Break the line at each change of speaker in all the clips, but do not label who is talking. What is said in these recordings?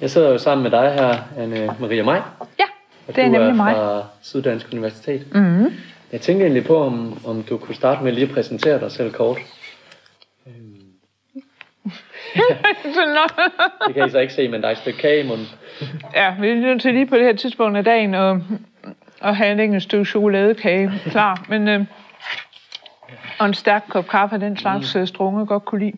Jeg sidder jo sammen med dig her, Anne Maria Maj.
Ja,
og
det er
du
nemlig
er
mig.
fra Syddansk Universitet.
Mm-hmm.
Jeg tænker egentlig på, om, om du kunne starte med lige at præsentere dig selv kort. Det kan I så ikke se, men der er et stykke kage i munden.
ja, vi er nødt til lige på det her tidspunkt af dagen at, at have en stykke chokoladekage klar. Men, øh, og en stærk kop kaffe af den slags mm. strunge godt kunne lide.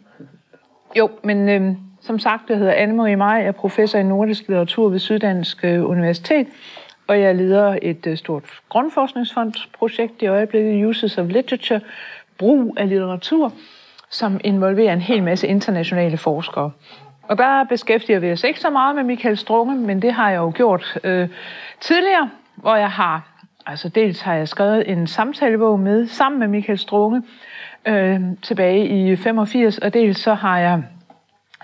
Jo, men øh, som sagt, jeg hedder Anne-Marie Maj, jeg er professor i nordisk litteratur ved Syddansk øh, Universitet, og jeg leder et øh, stort grundforskningsfondsprojekt i øjeblikket, Uses of Literature, brug af litteratur, som involverer en hel masse internationale forskere. Og der beskæftiger vi os ikke så meget med Michael Strunge, men det har jeg jo gjort øh, tidligere, hvor jeg har, altså dels har jeg skrevet en samtalebog med, sammen med Michael Strunge, øh, tilbage i 85, og dels så har jeg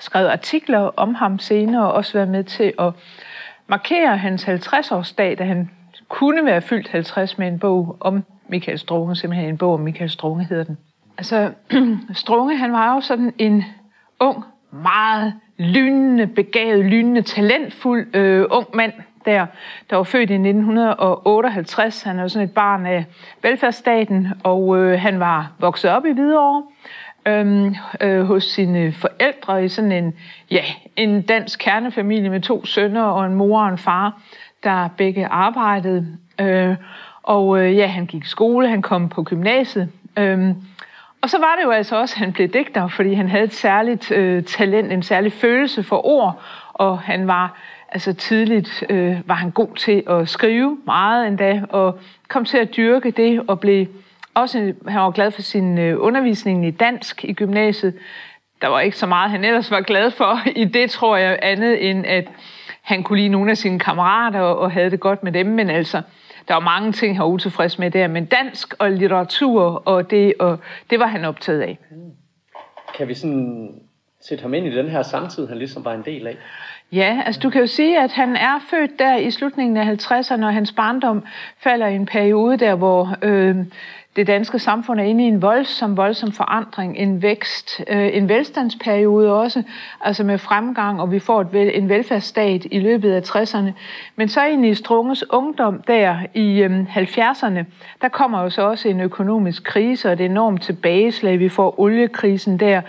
skrevet artikler om ham senere, og også været med til at markere hans 50-årsdag, da han kunne være fyldt 50 med en bog om Michael Strunge, simpelthen en bog om Michael Strunge hedder den. Altså, Strunge, han var jo sådan en ung, meget lynende, begavet, lynende, talentfuld øh, ung mand, der, der var født i 1958. Han er jo sådan et barn af velfærdsstaten, og øh, han var vokset op i Hvidovre øh, øh, hos sine forældre i sådan en, ja, en dansk kernefamilie med to sønner og en mor og en far, der begge arbejdede. Øh, og øh, ja, han gik i skole, han kom på gymnasiet. Øh, og så var det jo altså også, at han blev digter, fordi han havde et særligt øh, talent, en særlig følelse for ord, og han var altså tidligt øh, var han god til at skrive meget endda, og kom til at dyrke det, og blev også, han var glad for sin øh, undervisning i dansk i gymnasiet. Der var ikke så meget, han ellers var glad for i det, tror jeg, andet end at han kunne lide nogle af sine kammerater og, og havde det godt med dem, men altså, der var mange ting, han var utilfreds med der, men dansk og litteratur, og det, og det var han optaget af.
Kan vi sådan sætte ham ind i den her samtid, han ligesom var en del af?
Ja, altså du kan jo sige, at han er født der i slutningen af 50'erne, og hans barndom falder i en periode der, hvor øh, det danske samfund er inde i en voldsom, voldsom forandring, en vækst, øh, en velstandsperiode også, altså med fremgang, og vi får et vel, en velfærdsstat i løbet af 60'erne. Men så ind i Strunges ungdom der i øh, 70'erne, der kommer jo så også en økonomisk krise, og et enormt tilbageslag. Vi får oliekrisen der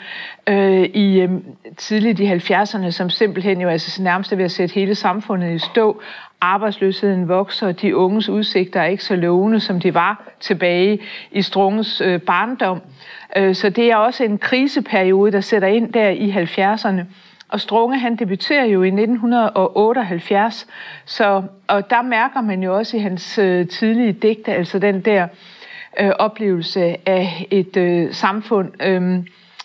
øh, i øh, tidligt i 70'erne, som simpelthen jo altså nærmest er ved at sætte hele samfundet i stå, arbejdsløsheden vokser, og de unges udsigter er ikke så lovende, som de var tilbage i Strunges øh, barndom. Øh, så det er også en kriseperiode, der sætter ind der i 70'erne. Og Strunge, han debuterer jo i 1978, så, og der mærker man jo også i hans øh, tidlige digte, altså den der øh, oplevelse af et øh, samfund, øh,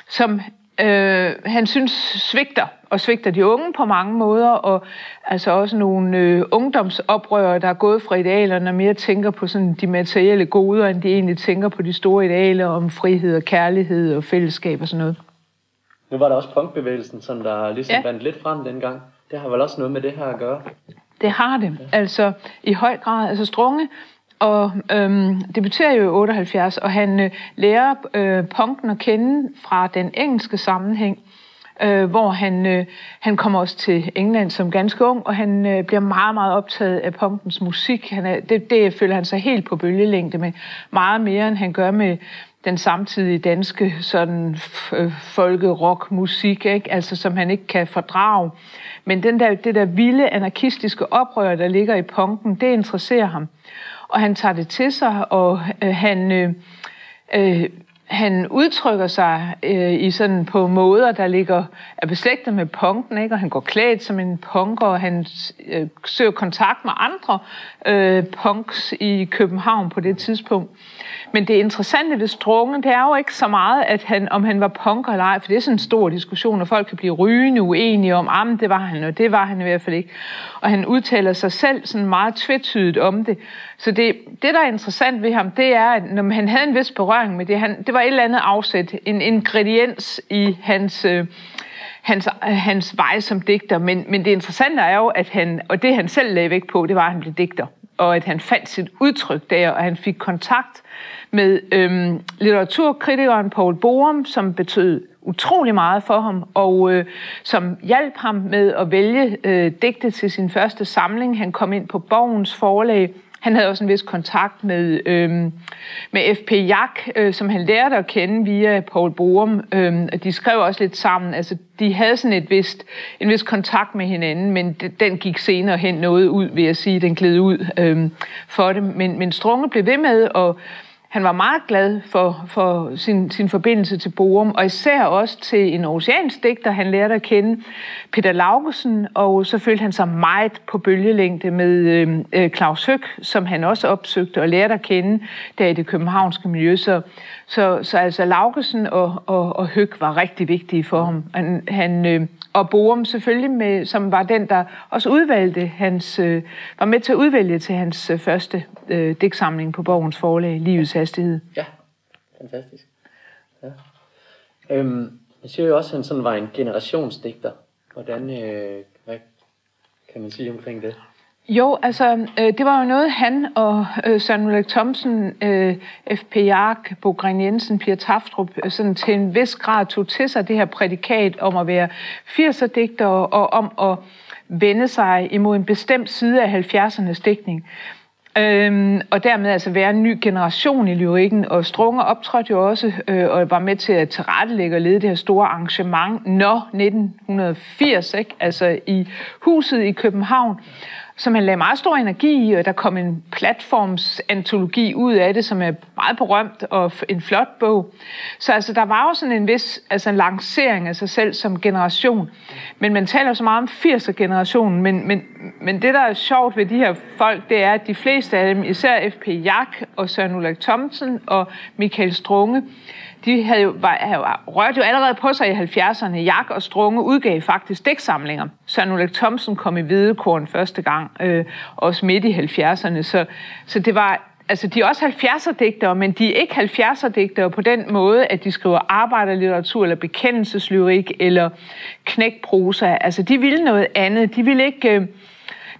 som øh, han synes svigter, og svigter de unge på mange måder, og altså også nogle øh, ungdomsoprørere, der er gået fra idealerne og mere tænker på sådan de materielle goder, end de egentlig tænker på de store idealer om frihed og kærlighed og fællesskab og sådan noget.
Nu var der også punkbevægelsen, som der ligesom ja. vandt lidt frem dengang. Det har vel også noget med det her at gøre?
Det har det. Altså i høj grad. Altså Strunge og øhm, debuterer jo i 78, og han øh, lærer øh, punken at kende fra den engelske sammenhæng, øh, hvor han, øh, han kommer også til England som ganske ung, og han øh, bliver meget, meget optaget af punkens musik. Han er, det, det føler han sig helt på bølgelængde med, meget mere end han gør med den samtidige danske sådan øh, folkerock musik, ikke? Altså, som han ikke kan fordrage. Men den der, det der vilde anarkistiske oprør, der ligger i punken, det interesserer ham og han tager det til sig, og øh, han, øh, øh, han udtrykker sig øh, i sådan på måder, der ligger er beslægtet med punken, ikke? og han går klædt som en punker, og han øh, søger kontakt med andre øh, punks i København på det tidspunkt. Men det interessante ved Strunge, det er jo ikke så meget, at han, om han var punker eller ej, for det er sådan en stor diskussion, og folk kan blive rygende uenige om, at det var han, og det var han i hvert fald ikke. Og han udtaler sig selv sådan meget tvetydigt om det. Så det, det der er interessant ved ham, det er, at når han havde en vis berøring med det, han, det var et eller andet afsæt, en ingrediens i hans... Øh, hans, hans vej som digter, men, men det interessante er jo, at han, og det han selv lagde vægt på, det var, at han blev digter, og at han fandt sit udtryk der, og han fik kontakt med øhm, litteraturkritikeren Paul Borum, som betød utrolig meget for ham, og øh, som hjalp ham med at vælge øh, digte til sin første samling. Han kom ind på Borgens forlag, han havde også en vis kontakt med, øhm, med F.P. Jak, øh, som han lærte at kende via Paul Borum. Øhm, de skrev også lidt sammen. Altså, de havde sådan et vist, en vis kontakt med hinanden, men den gik senere hen noget ud, vil jeg sige. Den gled ud øhm, for dem. Men, men Strunge blev ved med at han var meget glad for, for sin, sin forbindelse til Borum, og især også til en oceansk digter, han lærte at kende, Peter Laugesen, og så følte han sig meget på bølgelængde med øhm, øh, Claus Høg, som han også opsøgte og lærte at kende der i det københavnske miljø. Så, så, så altså Laugesen og, og, og Høg var rigtig vigtige for ham. Han, han øh, og Borum selvfølgelig, med, som var den, der også udvalgte hans, øh, var med til at udvælge til hans øh, første øh, digtsamling på Borgens forlag, Livets Hastighed.
Ja, fantastisk. Ja. Øhm, jeg siger jo også, at han sådan var en generationsdigter. Hvordan, øh, hvad kan man sige omkring det?
Jo, altså, øh, det var jo noget, han og øh, Søren Ulrik Thomsen, øh, F.P. Jark, Bo Gren Jensen, Pia Taftrup, øh, sådan til en vis grad tog til sig det her prædikat om at være 80'er-digter og om at vende sig imod en bestemt side af 70'ernes digtning. Øhm, og dermed altså være en ny generation i lyrikken. Og Strunger optrådte jo også øh, og var med til at tilrettelægge og lede det her store arrangement, når 1980, ikke? altså i huset i København som han lagde meget stor energi i, og der kom en platformsantologi ud af det, som er meget berømt og en flot bog. Så altså, der var jo sådan en vis altså en lancering af sig selv som generation. Men man taler så meget om 80'er-generationen, men, men, men det, der er sjovt ved de her folk, det er, at de fleste af dem, især F.P. Jak og Søren Ulrik Thomsen og Michael Strunge, de havde jo, var, havde, rørt jo allerede på sig i 70'erne. Jak og Strunge udgav faktisk dæksamlinger. Søren Ulrik Thomsen kom i Hvidekorn første gang, øh, også midt i 70'erne. Så, så det var altså de er også 70'er-digtere, men de er ikke 70'er-digtere på den måde, at de skriver arbejderlitteratur eller bekendelseslyrik eller knækprosa. Altså de ville noget andet. De ville ikke... Øh,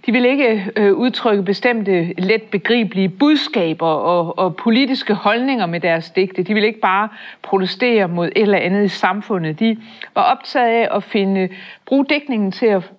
de vil ikke øh, udtrykke bestemte, let begribelige budskaber og, og politiske holdninger med deres digte. De vil ikke bare protestere mod et eller andet i samfundet. De var optaget af at finde, bruge digtningen til at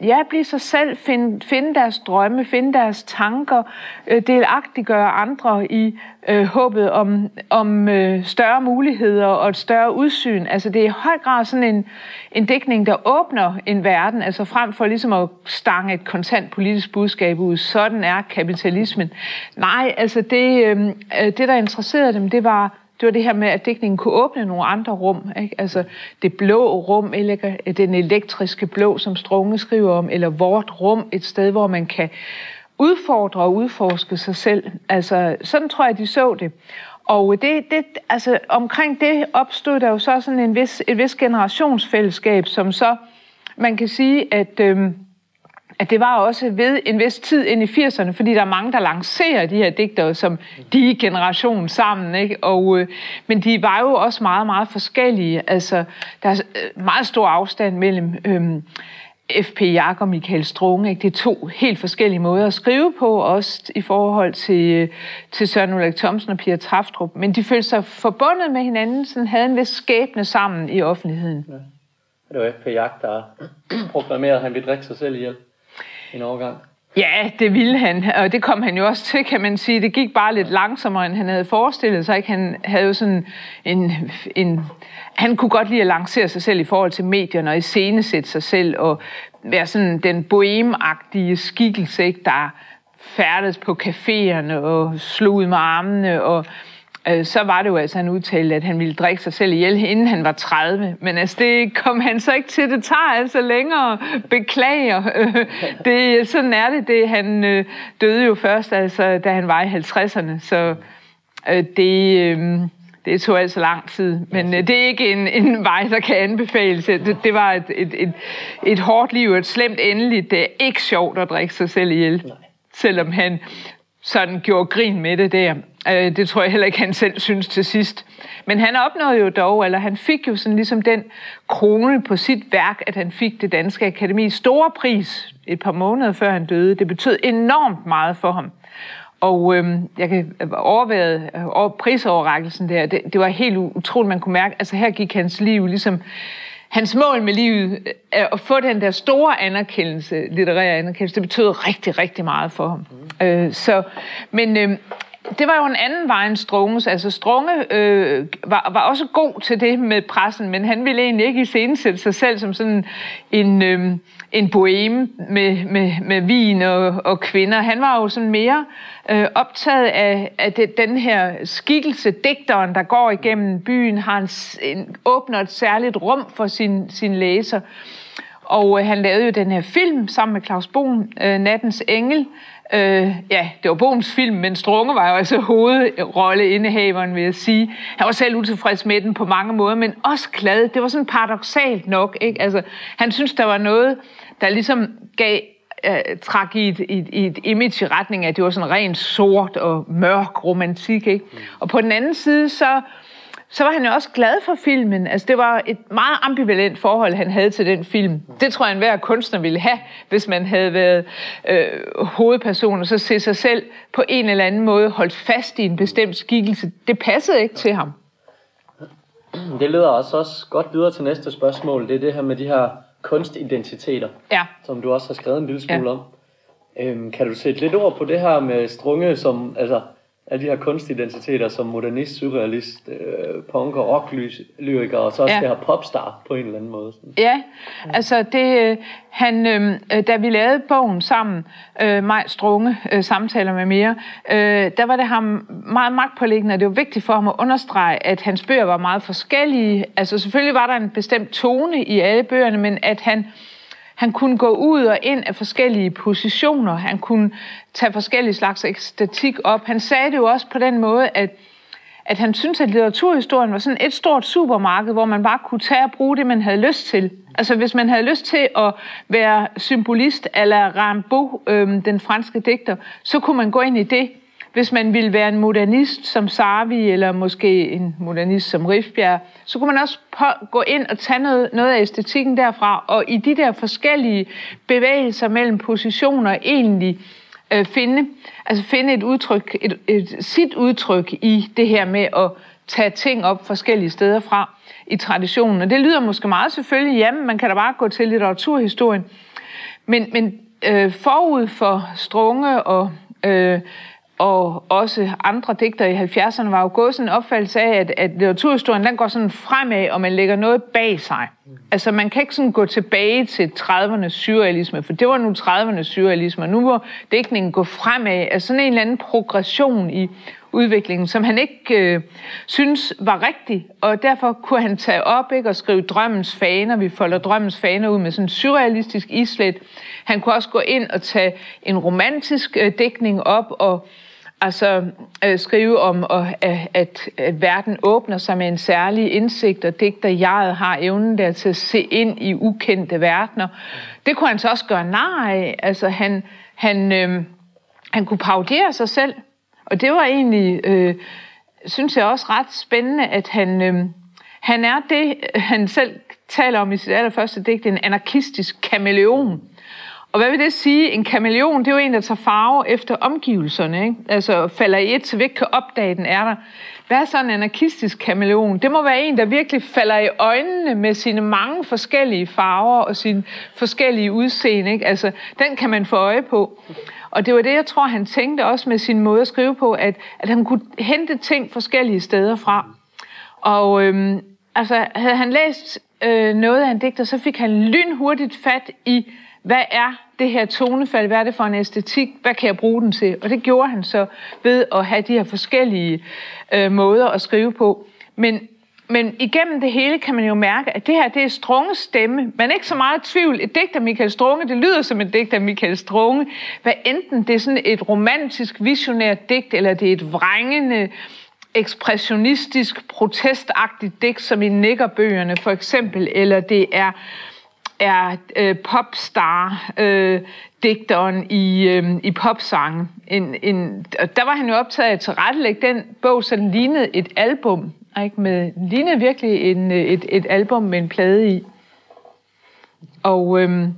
ja, blive sig selv, finde, finde deres drømme, finde deres tanker, øh, delagtiggøre andre i øh, håbet om, om øh, større muligheder og et større udsyn. Altså det er i høj grad sådan en, en dækning, der åbner en verden, altså frem for ligesom at stange et kontant politisk budskab ud. Sådan er kapitalismen. Nej, altså det, øh, øh det der interesserede dem, det var det var det her med, at digtningen kunne åbne nogle andre rum. Ikke? Altså det blå rum, eller den elektriske blå, som Strunge skriver om, eller vort rum, et sted, hvor man kan udfordre og udforske sig selv. Altså, sådan tror jeg, de så det. Og det, det, altså, omkring det opstod der jo så sådan en vis, et vis generationsfællesskab, som så, man kan sige, at, Øh, at det var også ved en vis tid ind i 80'erne, fordi der er mange, der lancerer de her digtere som de generation sammen. Ikke? Og, øh, men de var jo også meget, meget forskellige. Altså, der er øh, meget stor afstand mellem øh, F.P. Jak og Michael Strunge. Ikke? Det er to helt forskellige måder at skrive på, også i forhold til, øh, til Søren Ulrik Thomsen og Pia Traftrup. Men de følte sig forbundet med hinanden, så havde en vis skæbne sammen i offentligheden. Ja.
Det var F.P. Jak, der proklamerede, at han ville drikke sig selv ihjel en overgang.
Ja, det ville han, og det kom han jo også til, kan man sige. Det gik bare lidt langsommere, end han havde forestillet sig. Ikke? Han havde jo sådan en, en... Han kunne godt lide at lancere sig selv i forhold til medierne og iscenesætte sig selv og være sådan den bohemagtige skikkelse, ikke? der færdes på caféerne og slog ud med armene og øh, så var det jo altså, han udtalte, at han ville drikke sig selv ihjel, inden han var 30. Men altså, det kom han så ikke til. Det tager altså længere. Beklager. det, sådan er det. det han øh, døde jo først, altså, da han var i 50'erne. Så øh, det... Øh, det tog altså lang tid, men øh, det er ikke en, en vej, der kan anbefales. Det, det var et, et, et, et hårdt liv, et slemt endeligt. Det er ikke sjovt at drikke sig selv ihjel, selvom han sådan gjorde grin med det der. Øh, det tror jeg heller ikke, han selv synes til sidst. Men han opnåede jo dog, eller han fik jo sådan ligesom den krone på sit værk, at han fik det danske akademis store pris et par måneder før han døde. Det betød enormt meget for ham. og øhm, jeg kan overvære over prisoverrækkelsen der, det, det var helt utroligt, man kunne mærke, altså her gik hans liv ligesom, hans mål med livet, er at få den der store anerkendelse, litterære anerkendelse, det betød rigtig, rigtig meget for ham. Mm. Øh, så, men øh, det var jo en anden vej end Strunges. Altså Strunge øh, var, var også god til det med pressen, men han ville egentlig ikke iscenesætte sig selv som sådan en, øh, en boheme med, med, med vin og, og kvinder. Han var jo sådan mere øh, optaget af, af det, den her skikkelse, digteren, der går igennem byen, har en, en, åbner et særligt rum for sin, sin læser. Og øh, han lavede jo den her film sammen med Claus Bohn, øh, Nattens Engel, Øh, ja, det var Bohms film, men Strunge var jo altså hovedrolleindehaveren, vil jeg sige. Han var selv utilfreds med den på mange måder, men også glad. Det var sådan paradoxalt nok, ikke? Altså, han synes, der var noget, der ligesom gav øh, trak i et, et, et image i retning af, at det var sådan rent sort og mørk romantik, ikke? Mm. Og på den anden side, så så var han jo også glad for filmen. Altså, det var et meget ambivalent forhold, han havde til den film. Det tror jeg, enhver kunstner ville have, hvis man havde været øh, hovedperson, og så se sig selv på en eller anden måde holdt fast i en bestemt skikkelse. Det passede ikke til ham.
Det leder os også godt videre til næste spørgsmål. Det er det her med de her kunstidentiteter,
ja.
som du også har skrevet en lille smule ja. om. Øhm, kan du sætte lidt ord på det her med Strunge, som altså, alle de her kunstidentiteter som modernist, surrealist, øh, punker, rocklyriker og så også ja. det her popstar på en eller anden måde. Sådan.
Ja, altså det, øh, han, øh, da vi lavede bogen sammen, øh, Maj Strunge, øh, samtaler med mere, øh, der var det ham meget magtpålæggende, og det var vigtigt for ham at understrege, at hans bøger var meget forskellige. Altså selvfølgelig var der en bestemt tone i alle bøgerne, men at han han kunne gå ud og ind af forskellige positioner. Han kunne tage forskellige slags æstetik op. Han sagde det jo også på den måde, at, at han syntes, at litteraturhistorien var sådan et stort supermarked, hvor man bare kunne tage og bruge det, man havde lyst til. Altså hvis man havde lyst til at være symbolist eller Rimbaud, øhm, den franske digter, så kunne man gå ind i det hvis man ville være en modernist som Sarvi, eller måske en modernist som Rifbjerg, så kunne man også på, gå ind og tage noget, noget af æstetikken derfra, og i de der forskellige bevægelser mellem positioner egentlig øh, finde, altså finde et udtryk, et, et, sit udtryk i det her med at tage ting op forskellige steder fra i traditionen. Og det lyder måske meget selvfølgelig, jamen man kan da bare gå til litteraturhistorien. Men, men øh, forud for Strunge og øh, og også andre digter i 70'erne var jo gået sådan en opfattelse af, at, at litteraturhistorien den går sådan fremad, og man lægger noget bag sig. Altså man kan ikke sådan gå tilbage til 30'ernes surrealisme, for det var nu 30'ernes surrealisme, og nu må digtningen gå fremad. Altså sådan en eller anden progression i udviklingen, som han ikke øh, synes var rigtig, og derfor kunne han tage op ikke, og skrive drømmens faner. Vi folder drømmens faner ud med sådan en surrealistisk islet. Han kunne også gå ind og tage en romantisk øh, dækning op og altså øh, skrive om, at, øh, at, at verden åbner sig med en særlig indsigt, og digter jeg har evnen der til at se ind i ukendte verdener. Det kunne han så også gøre nar af. Altså han, han, øh, han kunne paudere sig selv, og det var egentlig, øh, synes jeg også ret spændende, at han, øh, han er det, han selv taler om i sit allerførste digt, en anarkistisk kameleon. Og hvad vil det sige? En kameleon, det er jo en, der tager farve efter omgivelserne. Ikke? Altså falder i et, så vi ikke kan opdage, at den er der. Hvad er så en anarkistisk kameleon? Det må være en, der virkelig falder i øjnene med sine mange forskellige farver og sine forskellige udseende. Ikke? Altså, den kan man få øje på. Og det var det, jeg tror, han tænkte også med sin måde at skrive på, at, at han kunne hente ting forskellige steder fra. Og øhm, altså, havde han læst øh, noget af en digter, så fik han lynhurtigt fat i, hvad er det her tonefald, hvad er det for en æstetik, hvad kan jeg bruge den til? Og det gjorde han så ved at have de her forskellige øh, måder at skrive på. Men, men igennem det hele kan man jo mærke, at det her det er Strunges stemme. Man er ikke så meget i tvivl. Et digt af Michael Strunge, det lyder som et digt af Michael Strunge. Hvad enten det er sådan et romantisk, visionært digt, eller det er et vrængende, ekspressionistisk, protestagtigt digt, som i Nikkerbøgerne for eksempel, eller det er er øh, popstar øh, digteren i, øh, i popsange. En, en, der var han jo optaget af at tilrettelægge den bog, så den lignede et album. Ikke? Med, lignede virkelig en, øh, et, et album med en plade i. Og øh,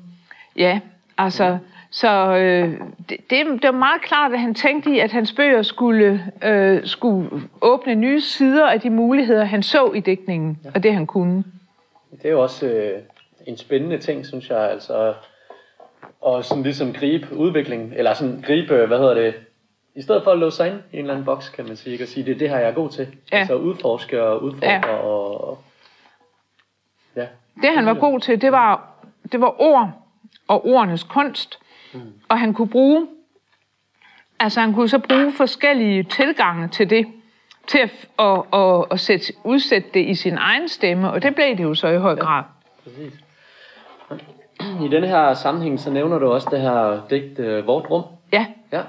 ja, altså så øh, det, det, det var meget klart, at han tænkte i, at hans bøger skulle, øh, skulle åbne nye sider af de muligheder, han så i dækningen, ja. og det han kunne.
Det er jo også øh, en spændende ting, synes jeg, altså og sådan ligesom gribe udvikling, eller sådan gribe, hvad hedder det, i stedet for at låse sig ind i en eller anden boks, kan man sige, ikke? og sige, det er det her, jeg er god til. Ja. Altså udforske og udfordre ja. og,
ja. Det han var god til, det var, det var ord og ordenes kunst, mm. og han kunne bruge, altså han kunne så bruge forskellige tilgange til det, til at, at, at, at sætte, udsætte det i sin egen stemme, og det blev det jo så i høj grad. Ja, præcis.
I denne her sammenhæng, så nævner du også det her digt uh, Vort Rum.
Ja.
Ja.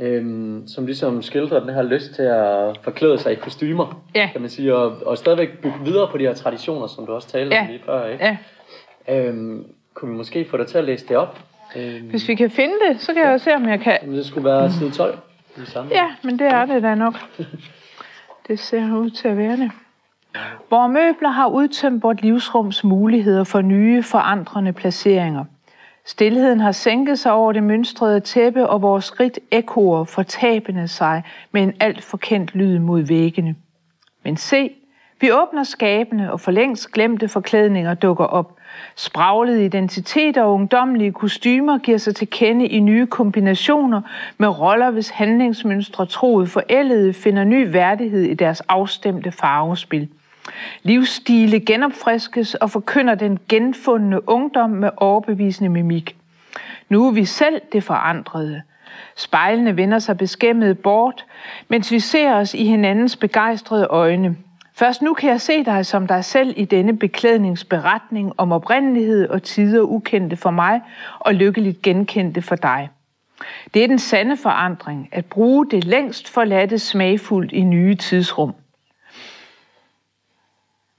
Øhm, som ligesom skildrer den her lyst til at forklæde sig i kostymer,
ja.
kan man sige, og, og stadigvæk bygge videre på de her traditioner, som du også talte ja. om lige før, ikke?
Ja.
Øhm, kunne vi måske få dig til at læse det op?
Øhm, Hvis vi kan finde det, så kan jeg se, om jeg kan...
Det skulle være side 12.
Ja, men det er det da nok. det ser ud til at være det. Vores møbler har udtømt vort livsrums muligheder for nye, forandrende placeringer. Stilheden har sænket sig over det mønstrede tæppe, og vores skridt ekoer fortabende sig med en alt forkendt lyd mod væggene. Men se, vi åbner skabene, og for længst glemte forklædninger dukker op. Spraglede identiteter og ungdomlige kostymer giver sig til kende i nye kombinationer med roller, hvis handlingsmønstre troet forældede finder ny værdighed i deres afstemte farvespil. Livsstile genopfriskes og forkynder den genfundne ungdom med overbevisende mimik. Nu er vi selv det forandrede. Spejlene vender sig beskæmmet bort, mens vi ser os i hinandens begejstrede øjne. Først nu kan jeg se dig som dig selv i denne beklædningsberetning om oprindelighed og tider ukendte for mig og lykkeligt genkendte for dig. Det er den sande forandring, at bruge det længst forladte smagfuldt i nye tidsrum.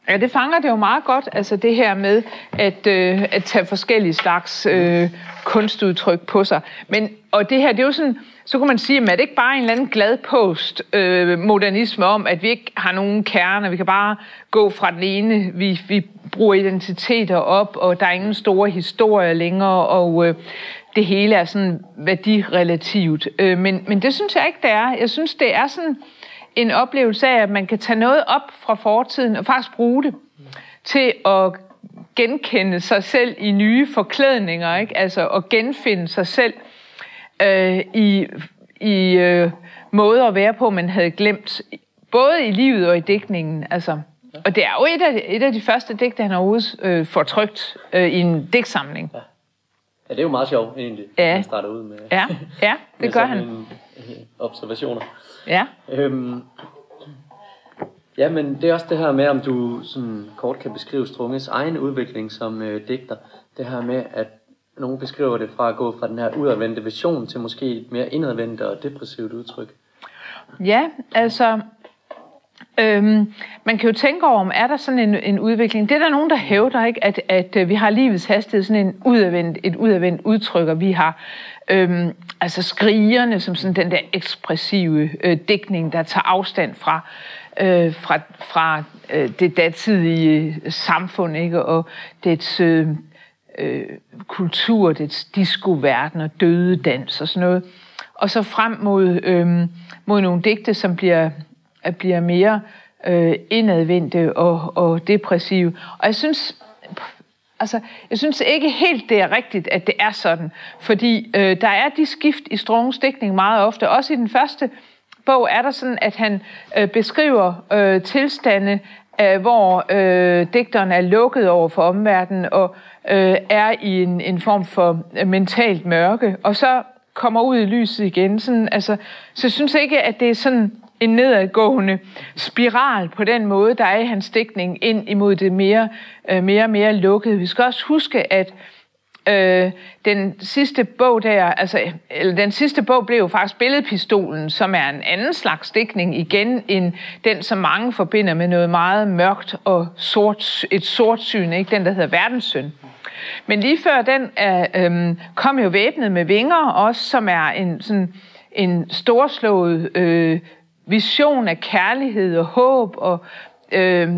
Ja, det fanger det jo meget godt, altså det her med at, øh, at tage forskellige slags øh, kunstudtryk på sig. Men, og det her, det er jo sådan, så kunne man sige, at det ikke bare en eller anden glad post øh, modernisme om, at vi ikke har nogen kerner, vi kan bare gå fra den ene, vi, vi bruger identiteter op, og der er ingen store historier længere, og øh, det hele er sådan værdirelativt. Øh, men, men det synes jeg ikke, det er. Jeg synes, det er sådan en oplevelse af, at man kan tage noget op fra fortiden og faktisk bruge det til at genkende sig selv i nye forklædninger, ikke? altså at genfinde sig selv øh, i, i øh, måder at være på, man havde glemt, både i livet og i digtningen. Altså. Og det er jo et af, et af de første digte, han overhovedet øh, får trygt øh, i en digtsamling. Ja.
ja, det er jo meget sjovt egentlig, ja. at han starter ud med,
ja, ja det gør han. En,
observationer.
Ja.
Øhm, ja, men det er også det her med, om du sådan kort kan beskrive Strunges egen udvikling som øh, digter. Det her med, at nogen beskriver det fra at gå fra den her udadvendte vision til måske et mere indadvendte og depressivt udtryk.
Ja, altså Øhm, man kan jo tænke over, om er der sådan en, en udvikling. Det er der nogen, der hævder, ikke, at, at, at vi har livets hastighed sådan en udadvendt, et udadvendt udtryk, og vi har øhm, altså skrigerne som sådan den der ekspressive øh, dækning, der tager afstand fra, øh, fra, fra øh, det datidige øh, samfund, ikke, og dets øh, øh, kultur, dets discoverden og døde dans og sådan noget. Og så frem mod, øh, mod nogle digte, som bliver at bliver mere øh, indadvendte og, og depressive. Og jeg synes, altså, jeg synes ikke helt, det er rigtigt, at det er sådan. Fordi øh, der er de skift i Strungens dækning meget ofte. Også i den første bog er der sådan, at han øh, beskriver øh, tilstande, øh, hvor øh, digteren er lukket over for omverdenen og øh, er i en, en form for øh, mentalt mørke. Og så kommer ud i lyset igen. Sådan, altså, så jeg synes ikke, at det er sådan en nedadgående spiral på den måde, der er i hans dækning ind imod det mere øh, mere, mere lukkede. Vi skal også huske, at øh, den sidste bog der, altså, eller den sidste bog blev jo faktisk Billedpistolen, som er en anden slags dækning igen, end den, som mange forbinder med noget meget mørkt og sort, et sort syn, ikke? den der hedder Verdenssøn. Men lige før den er, øh, kom jo væbnet med vinger også, som er en sådan en storslået øh, vision af kærlighed og håb og øh,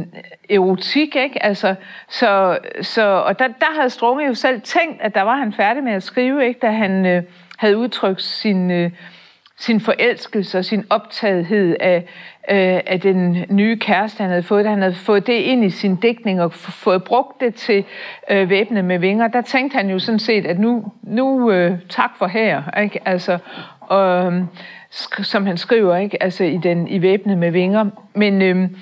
erotik, ikke? Altså, så, så, og der, der havde Strunge jo selv tænkt, at der var han færdig med at skrive, ikke? Da han øh, havde udtrykt sin... Øh, sin forelskelse og sin optagethed af, øh, af den nye kæreste, han havde fået. Han havde fået det ind i sin digtning og fået brugt det til øh, væbne med vinger. Der tænkte han jo sådan set, at nu, nu øh, tak for her, ikke? Altså, og, som han skriver, ikke? Altså i, den, i Væbnet med vinger. Men, øhm,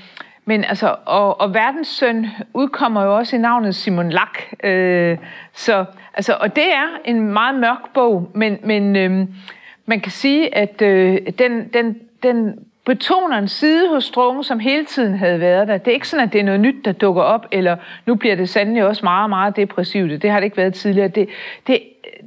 men altså, og, og Verdenssøn udkommer jo også i navnet Simon Lack. Øh, så, altså, og det er en meget mørk bog, men, men øhm, man kan sige, at øh, den, den, den betoner en side hos Strunge, som hele tiden havde været der. Det er ikke sådan, at det er noget nyt, der dukker op, eller nu bliver det sandelig også meget, meget depressivt. Det har det ikke været tidligere. Det, det,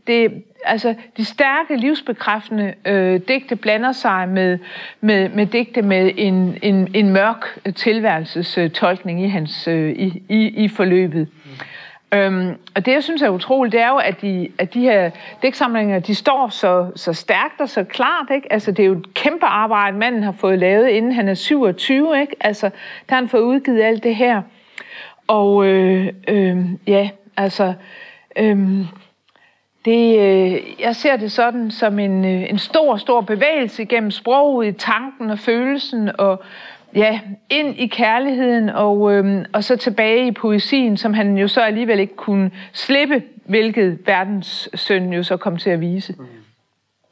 det, altså, de stærke, livsbekræftende øh, digte blander sig med, med, med digte med en, en, en mørk tilværelsestolkning i, hans, øh, i, i, i forløbet. Mm. Øhm, og det, jeg synes er utroligt, det er jo, at de, at de her dæksamlinger, de står så, så stærkt og så klart. Ikke? Altså, det er jo et kæmpe arbejde, manden har fået lavet, inden han er 27. Ikke? Altså, der har han fået udgivet alt det her. Og øh, øh, ja, altså... Øh, det, øh, jeg ser det sådan som en, øh, en stor, stor bevægelse gennem sproget, i tanken og følelsen, og ja, ind i kærligheden og, øhm, og så tilbage i poesien, som han jo så alligevel ikke kunne slippe, hvilket verdens søn jo så kom til at vise. Mm.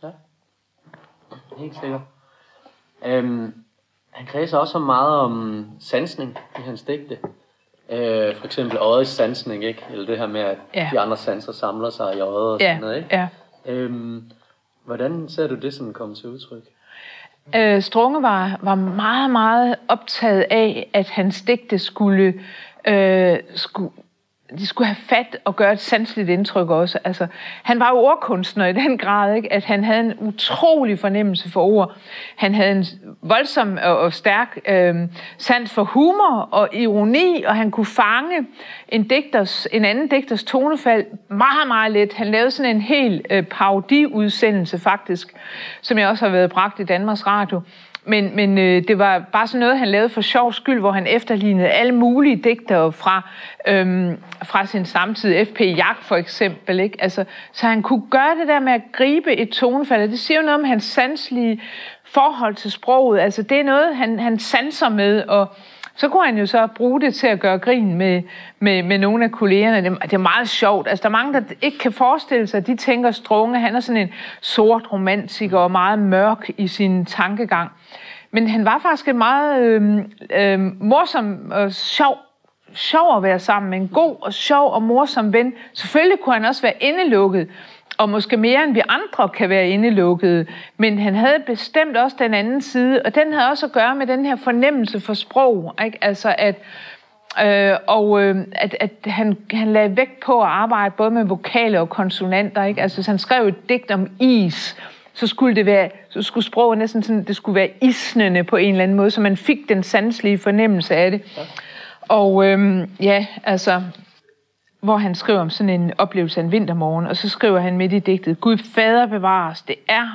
Ja,
helt sikkert. Øhm, han kredser også meget om sansning i hans digte. Øh, for eksempel øjets sansning, ikke? Eller det her med, at ja. de andre sanser samler sig i øjet og ja. sådan noget, ikke? Ja. Øhm, hvordan ser du det sådan komme til udtryk?
Øh, Strunge var, var meget, meget optaget af, at hans digte skulle, øh, skulle, de skulle have fat og gøre et sanseligt indtryk også. Altså, han var jo ordkunstner i den grad, ikke? at han havde en utrolig fornemmelse for ord. Han havde en voldsom og, og stærk øh, sans for humor og ironi, og han kunne fange en, digters, en anden digters tonefald meget, meget let. Han lavede sådan en hel øh, parodiudsendelse faktisk, som jeg også har været bragt i Danmarks Radio, men, men øh, det var bare sådan noget, han lavede for sjov skyld, hvor han efterlignede alle mulige digtere fra, øhm, fra sin samtid. F.P. Jak for eksempel. Ikke? Altså, så han kunne gøre det der med at gribe et tonefald. Det siger jo noget om hans sanslige forhold til sproget. Altså, det er noget, han, han sanser med, og så kunne han jo så bruge det til at gøre grin med, med, med nogle af kollegerne. Det, det er meget sjovt. Altså, der er mange, der ikke kan forestille sig, at de tænker Strunge. Han er sådan en sort romantiker og meget mørk i sin tankegang. Men han var faktisk en meget øh, øh, morsom og sjov sjov at være sammen med en god og sjov og morsom ven. Selvfølgelig kunne han også være indelukket, og måske mere end vi andre kan være indelukkede, men han havde bestemt også den anden side, og den havde også at gøre med den her fornemmelse for sprog, ikke? altså at Øh, og øh, at, at han, han lagde vægt på at arbejde både med vokaler og konsonanter. Ikke? Altså, hvis han skrev et digt om is, så skulle det være, så skulle sproget næsten sådan, det skulle være isnende på en eller anden måde, så man fik den sanselige fornemmelse af det. Og øh, ja, altså, hvor han skriver om sådan en oplevelse af en vintermorgen, og så skriver han midt i digtet, Gud fader bevares, det er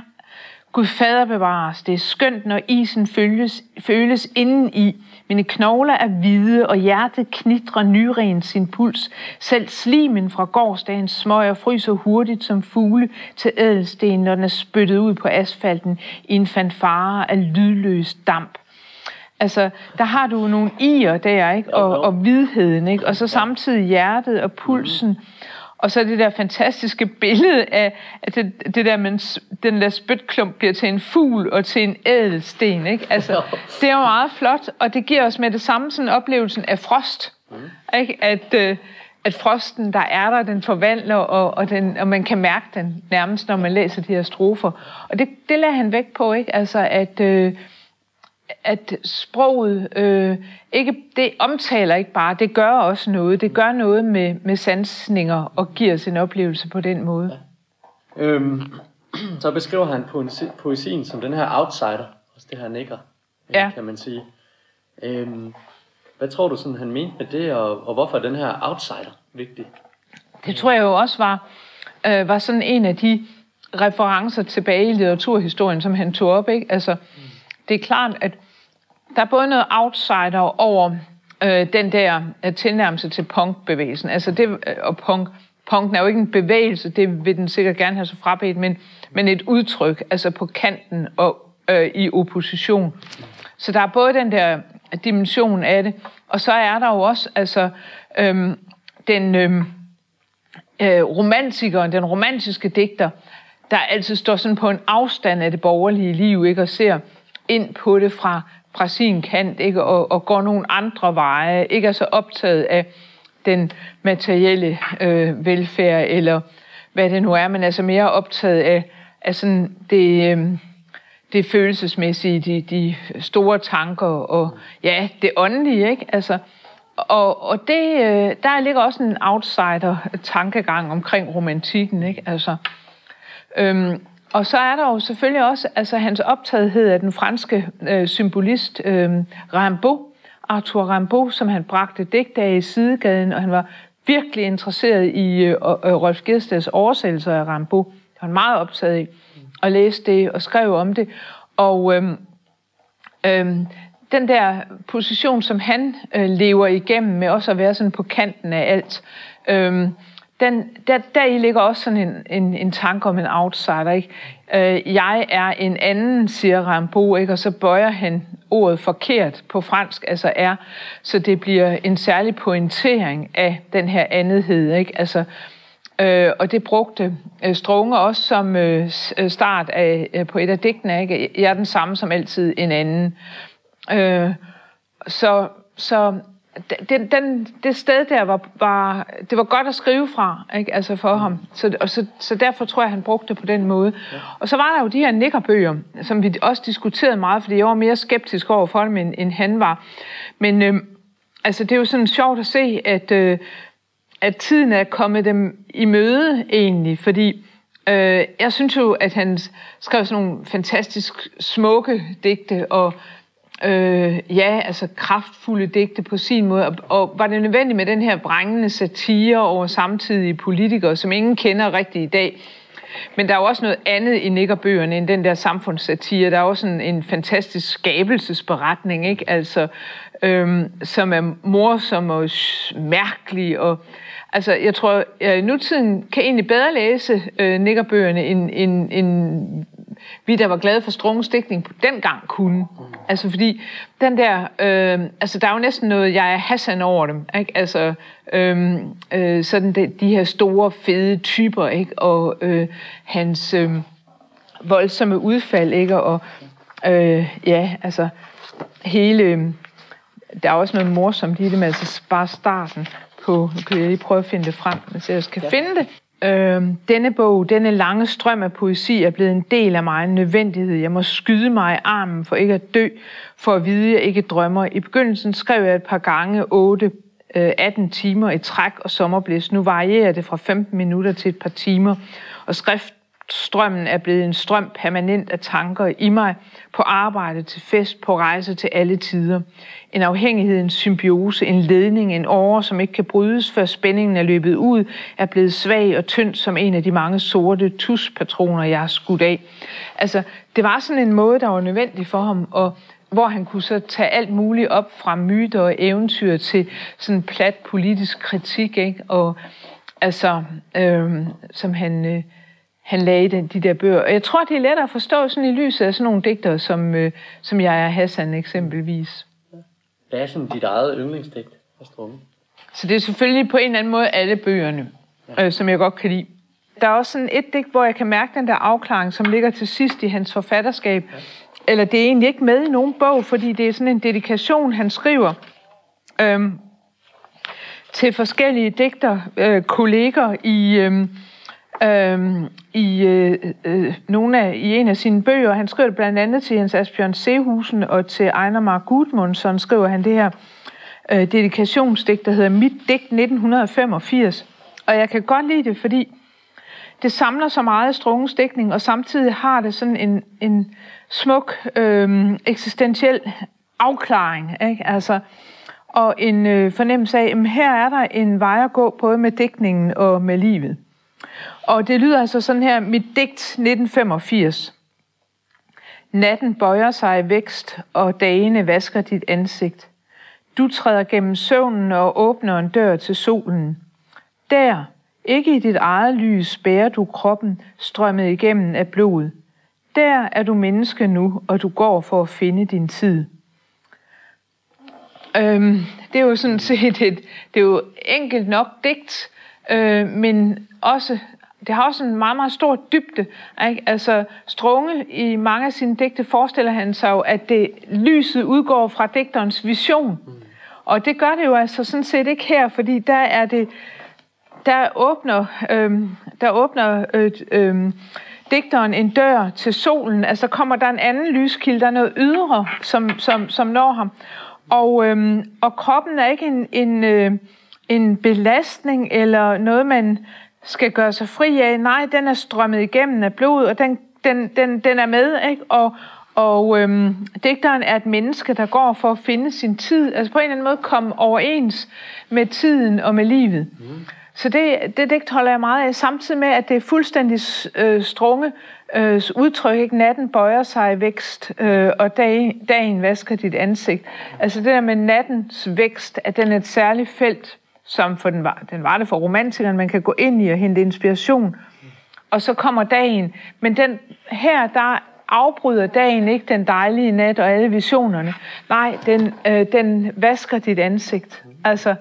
Gud fader bevares, det er skønt, når isen føles, føles inden i. Mine knogler er hvide, og hjertet knitrer nyrent sin puls. Selv slimen fra gårdsdagens smøger fryser hurtigt som fugle til ædelsten, når den er spyttet ud på asfalten i en fanfare af lydløs damp. Altså, der har du nogle ier der, ikke? Og, og vidheden, ikke? Og så samtidig hjertet og pulsen. Og så det der fantastiske billede af, at det, det der, med den der spytklump bliver til en fugl og til en ædelsten. Ikke? Altså, det er jo meget flot, og det giver os med det samme sådan oplevelsen af frost. Mm. Ikke? At, øh, at frosten, der er der, den forvandler, og, og, den, og man kan mærke den nærmest, når man læser de her strofer. Og det, det lader han væk på, ikke? Altså, at... Øh, at sproget øh, ikke, det omtaler ikke bare, det gør også noget. Det gør noget med, med sansninger og giver os en oplevelse på den måde. Ja. Øhm,
så beskriver han poesien som den her outsider, også det her nikker, ja. kan man sige. Øhm, hvad tror du sådan, han mente med det, og, og hvorfor er den her outsider vigtig?
Det tror jeg jo også var, øh, var sådan en af de referencer tilbage i litteraturhistorien, som han tog op. Ikke? Altså, mm. Det er klart, at der er både noget outsider over øh, den der øh, tilnærmelse til punkbevægelsen. Altså det, øh, og punk, punken er jo ikke en bevægelse, det vil den sikkert gerne have så frabedt, men, men et udtryk, altså på kanten og øh, i opposition. Så der er både den der dimension af det, og så er der jo også altså, øhm, den øhm, øh, romantikeren, den romantiske digter, der altid står sådan på en afstand af det borgerlige liv, ikke, og ser ind på det fra, fra sin kant, ikke, og, og går nogle andre veje, ikke er så optaget af den materielle øh, velfærd, eller hvad det nu er, men altså mere optaget af, af sådan det, øh, det følelsesmæssige, de, de store tanker, og ja, det åndelige, ikke? Altså, og, og det, øh, der ligger også en outsider-tankegang omkring romantikken, ikke? Altså, øhm, og så er der jo selvfølgelig også altså, hans optagethed af den franske øh, symbolist øh, Rimbaud, Arthur Rimbaud, som han bragte digt af i sidegaden, og han var virkelig interesseret i øh, øh, Rolf Gerdstads oversættelser af Rimbaud. Han var meget optaget i at læse det og skrev om det. Og øh, øh, den der position, som han øh, lever igennem med også at være sådan på kanten af alt, øh, den, der, der i ligger også sådan en, en, en tanke om en outsider. Ikke? Øh, jeg er en anden, siger Rimbaud, ikke? og så bøjer han ordet forkert på fransk, altså er, så det bliver en særlig pointering af den her andethed. Ikke? Altså, øh, og det brugte øh, Strunge også som øh, øh, start af, øh, på et af digtene. Ikke? Jeg er den samme som altid en anden. Øh, så, så den, den, det sted der var, var, det var godt at skrive fra, ikke? Altså for mm. ham. Så, og så, så derfor tror jeg, han brugte det på den måde. Ja. Og så var der jo de her nikkerbøger, som vi også diskuterede meget, fordi jeg var mere skeptisk over for dem, end, end han var. Men øh, altså, det er jo sådan sjovt at se, at, øh, at tiden er kommet dem i møde egentlig, fordi øh, jeg synes jo, at han skrev sådan nogle fantastisk smukke digte, og øh, ja, altså kraftfulde digte på sin måde. Og, og var det nødvendigt med den her brængende satire over samtidige politikere, som ingen kender rigtigt i dag? Men der er jo også noget andet i nikkerbøgerne end den der samfundssatire. Der er også en, en fantastisk skabelsesberetning, ikke? Altså, øhm, som er morsom og mærkelig og Altså, jeg tror, jeg i nutiden kan egentlig bedre læse øh, nikkerbøgerne, end, end, end vi, der var glade for Strungens dækning på dengang kunne. Mm. Altså, fordi den der... Øh, altså, der er jo næsten noget, jeg er Hassan over dem, ikke? Altså, øh, øh, sådan de, de her store, fede typer, ikke? Og øh, hans øh, voldsomme udfald, ikke? Og øh, ja, altså, hele... Der er også noget morsomt i det med altså bare starten på, nu kan jeg lige prøve at finde det frem, hvis jeg skal ja. finde det. Øh, denne bog, denne lange strøm af poesi er blevet en del af mig, en nødvendighed. Jeg må skyde mig i armen for ikke at dø, for at vide, at jeg ikke drømmer. I begyndelsen skrev jeg et par gange 8 18 øh, timer i træk og sommerblæs. Nu varierer det fra 15 minutter til et par timer, og skrift Strømmen er blevet en strøm permanent af tanker i mig, på arbejde, til fest, på rejse til alle tider. En afhængighed, en symbiose, en ledning, en åre, som ikke kan brydes, før spændingen er løbet ud, er blevet svag og tynd som en af de mange sorte tuspatroner, jeg har skudt af. Altså, det var sådan en måde, der var nødvendig for ham, og hvor han kunne så tage alt muligt op fra myter og eventyr til sådan plat politisk kritik, ikke? Og altså, øh, som han... Øh, han lagde den, de der bøger. Og jeg tror, det er lettere at forstå sådan i lyset af sådan nogle digtere, som, øh, som jeg er Hassan eksempelvis.
Hvad er sådan dit eget yndlingsdigt af Strunge?
Så det er selvfølgelig på en eller anden måde alle bøgerne, ja. øh, som jeg godt kan lide. Der er også sådan et digt, hvor jeg kan mærke den der afklaring, som ligger til sidst i hans forfatterskab. Ja. Eller det er egentlig ikke med i nogen bog, fordi det er sådan en dedikation, han skriver øhm, til forskellige digter, øh, kolleger i... Øh, øhm, i, øh, øh, nogle af, i en af sine bøger. Han skriver blandt andet til Jens Asbjørn Sehusen og til Ejner Mark Gudmundsson skriver han det her øh, dedikationsdigt, der hedder Mit digt 1985. Og jeg kan godt lide det, fordi det samler så meget strungens dækning, og samtidig har det sådan en, en smuk øh, eksistentiel afklaring. Ikke? Altså, og en øh, fornemmelse af, at her er der en vej at gå, både med dækningen og med livet. Og det lyder altså sådan her, mit digt 1985. Natten bøjer sig i vækst, og dagene vasker dit ansigt. Du træder gennem søvnen og åbner en dør til solen. Der, ikke i dit eget lys, bærer du kroppen strømmet igennem af blod. Der er du menneske nu, og du går for at finde din tid. Øhm, det er jo sådan set et, det er jo enkelt nok digt, øh, men også det har også en meget, meget stor dybde. Ikke? Altså, Strunge i mange af sine digte forestiller han sig jo, at det lyset udgår fra digterens vision. Mm. Og det gør det jo altså sådan set ikke her, fordi der er det, der åbner, øhm, der åbner øh, øh, digteren en dør til solen. Altså kommer der en anden lyskilde, der er noget ydre, som, som, som når ham. Og, øhm, og kroppen er ikke en, en, øh, en belastning eller noget, man skal gøre sig fri af. Nej, den er strømmet igennem af blod, og den, den, den, den er med. Ikke? Og, og øhm, digteren er et menneske, der går for at finde sin tid. Altså på en eller anden måde komme overens med tiden og med livet. Mm. Så det, det digt holder jeg meget af, samtidig med, at det er fuldstændig øh, strunge øh, udtryk. Ikke? Natten bøjer sig i vækst, øh, og dag, dagen vasker dit ansigt. Altså det der med nattens vækst, at den er et særligt felt, som for den var, den var det for romantikeren, man kan gå ind i og hente inspiration. Og så kommer dagen. Men den, her, der afbryder dagen ikke den dejlige nat og alle visionerne. Nej, den, øh, den vasker dit ansigt. Altså,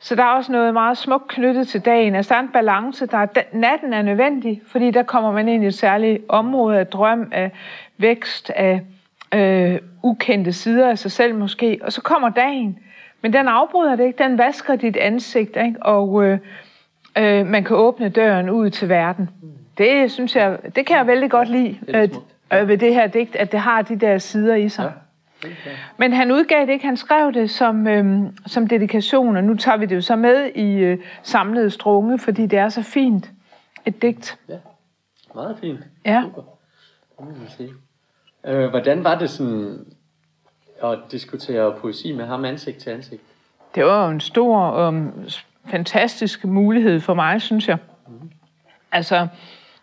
så der er også noget meget smukt knyttet til dagen. Altså der er en balance. Der er, natten er nødvendig, fordi der kommer man ind i et særligt område af drøm, af vækst, af øh, ukendte sider af sig selv måske. Og så kommer dagen. Men den afbryder det ikke. Den vasker dit ansigt, ikke? og øh, øh, man kan åbne døren ud til verden. Det synes jeg, det kan jeg vældig godt lide øh, øh, ved det her digt, at det har de der sider i sig. Ja. Men han udgav det ikke, han skrev det som, øhm, som dedikation, og nu tager vi det jo så med i øh, samlede strunge, fordi det er så fint et digt.
Ja, meget fint.
Ja.
Super. Øh, hvordan var det sådan at diskutere poesi med ham ansigt til ansigt?
Det var jo en stor og um, fantastisk mulighed for mig, synes jeg. Mm. Altså,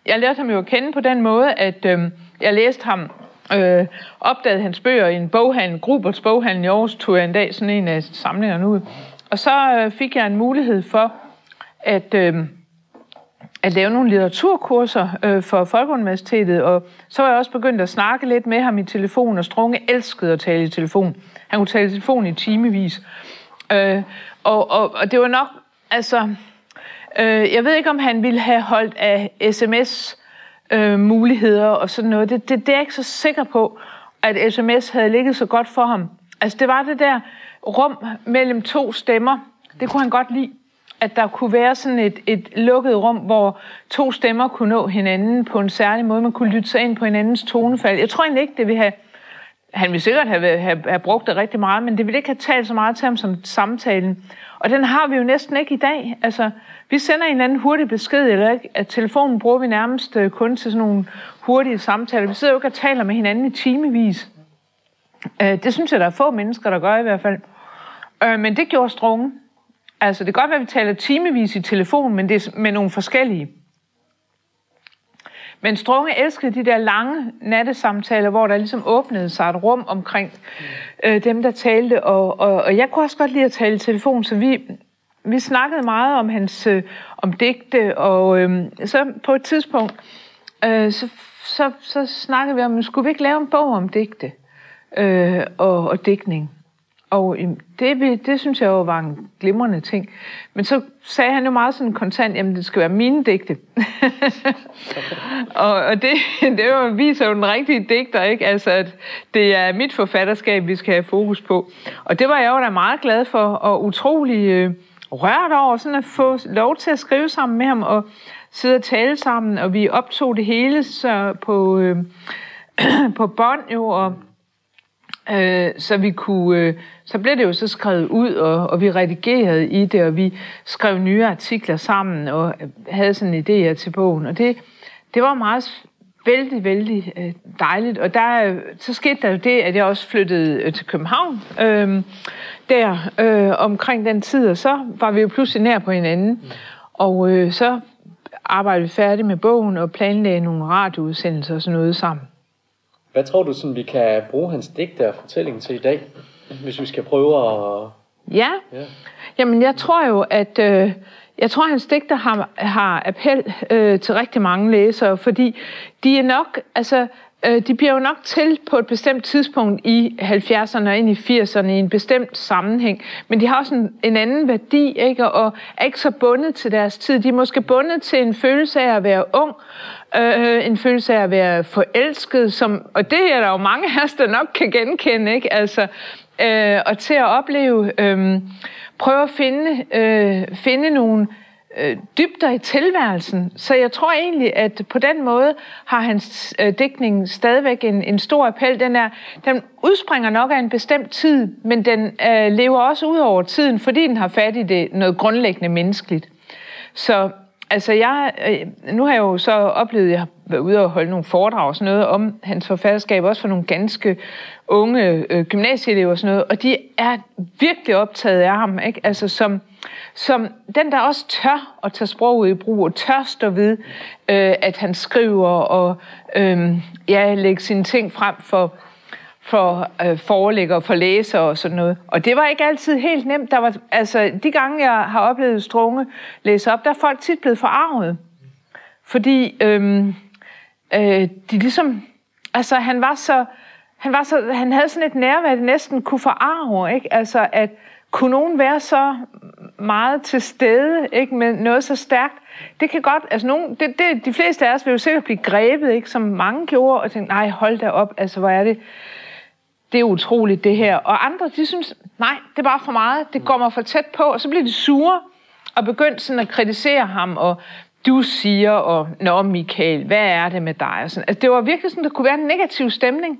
jeg lærte ham jo at kende på den måde, at øh, jeg læste ham øh, opdagede hans bøger i en boghandel, Gruberts boghandel i Aarhus, tog jeg en dag sådan en af samlingerne ud. Og så øh, fik jeg en mulighed for at, øh, at lave nogle litteraturkurser øh, for Folkeuniversitetet, og så var jeg også begyndt at snakke lidt med ham i telefon, og Strunge elskede at tale i telefon. Han kunne tale i telefon i timevis. Øh, og, og, og det var nok, altså, øh, jeg ved ikke, om han ville have holdt af sms øh, muligheder og sådan noget. Det, det, det er jeg ikke så sikker på, at sms havde ligget så godt for ham. Altså det var det der rum mellem to stemmer. Det kunne han godt lide. At der kunne være sådan et, et lukket rum, hvor to stemmer kunne nå hinanden på en særlig måde. Man kunne lytte sig ind på hinandens tonefald. Jeg tror egentlig ikke, det vil have... Han ville sikkert have, have, have brugt det rigtig meget, men det ville ikke have talt så meget til ham som samtalen. Og den har vi jo næsten ikke i dag. Altså, vi sender en eller anden hurtig besked, eller ikke? At telefonen bruger vi nærmest øh, kun til sådan nogle hurtige samtaler. Vi sidder jo ikke og taler med hinanden i timevis. Øh, det synes jeg, der er få mennesker, der gør i hvert fald. Øh, men det gjorde Strunge. Altså, det kan godt være, at vi taler timevis i telefon, men det er med nogle forskellige. Men Strunge elskede de der lange nattesamtaler, hvor der ligesom åbnede sig et rum omkring øh, dem, der talte. Og, og, og jeg kunne også godt lide at tale i telefon, så vi, vi snakkede meget om hans øh, om digte, og øh, så på et tidspunkt, øh, så, så, så snakkede vi om, skulle vi ikke lave en bog om digte øh, og, og digtning? Og det, det synes jeg jo var en glimrende ting. Men så sagde han jo meget sådan kontant, jamen det skal være mine digte. og, og det, det jo, viser jo den rigtige digter, ikke? Altså, at det er mit forfatterskab, vi skal have fokus på. Og det var jeg jo da meget glad for, og utrolig øh, rørt over, sådan at få lov til at skrive sammen med ham, og sidde og tale sammen, og vi optog det hele så på, øh, på bånd jo, og øh, så vi kunne, øh, så blev det jo så skrevet ud, og, og vi redigerede i det, og vi skrev nye artikler sammen, og havde sådan idéer til bogen, og det, det var meget vældig, vældig øh, dejligt. Og der, så skete der jo det, at jeg også flyttede øh, til København øh, der øh, omkring den tid, og så var vi jo pludselig nær på hinanden. Mm. Og øh, så arbejdede vi færdigt med bogen og planlagde nogle radioudsendelser og sådan noget sammen.
Hvad tror du, sådan, vi kan bruge hans digte og fortælling til i dag? Hvis vi skal prøve at...
Ja,
Ja.
Jamen, jeg tror jo, at øh, jeg tror, at hans digter har, har appel øh, til rigtig mange læsere, fordi de er nok, altså, øh, de bliver jo nok til på et bestemt tidspunkt i 70'erne og ind i 80'erne i en bestemt sammenhæng, men de har også en, en anden værdi, ikke? og er ikke så bundet til deres tid. De er måske bundet til en følelse af at være ung, øh, en følelse af at være forelsket, som, og det er der jo mange af os, der nok kan genkende, ikke? Altså, øh, og til at opleve, øh, prøve at finde, øh, finde nogle øh, dybder i tilværelsen. Så jeg tror egentlig, at på den måde har hans øh, digtning stadigvæk en, en stor appel. Den, er, den udspringer nok af en bestemt tid, men den øh, lever også ud over tiden, fordi den har fat i det noget grundlæggende menneskeligt. Så altså jeg, øh, nu har jeg jo så oplevet, at jeg har været ude og holde nogle foredrag og sådan noget om hans forfatterskab, også for nogle ganske unge øh, gymnasieelever og sådan noget, og de er virkelig optaget af ham, ikke? Altså som, som den, der også tør at tage sproget i brug, og tør stå ved, øh, at han skriver og øh, ja, lægge sine ting frem for, for øh, forelægger for læsere og sådan noget. Og det var ikke altid helt nemt. Der var, altså, de gange, jeg har oplevet Strunge læse op, der er folk tit blevet forarvet. Fordi øh, øh, de ligesom... Altså, han var så... Han, var så, han havde sådan et nærvær, det næsten kunne forarve, ikke? Altså, at kunne nogen være så meget til stede, ikke? Med noget så stærkt. Det kan godt, altså nogen, det, det, de fleste af os vil jo sikkert blive grebet, ikke? Som mange gjorde, og tænkte, nej, hold da op, altså, hvor er det, det er utroligt det her. Og andre, de synes, nej, det er bare for meget, det går mig for tæt på, og så bliver de sure, og begynder sådan at kritisere ham, og du siger, og nå Michael, hvad er det med dig? Og sådan. Altså, det var virkelig sådan, der kunne være en negativ stemning.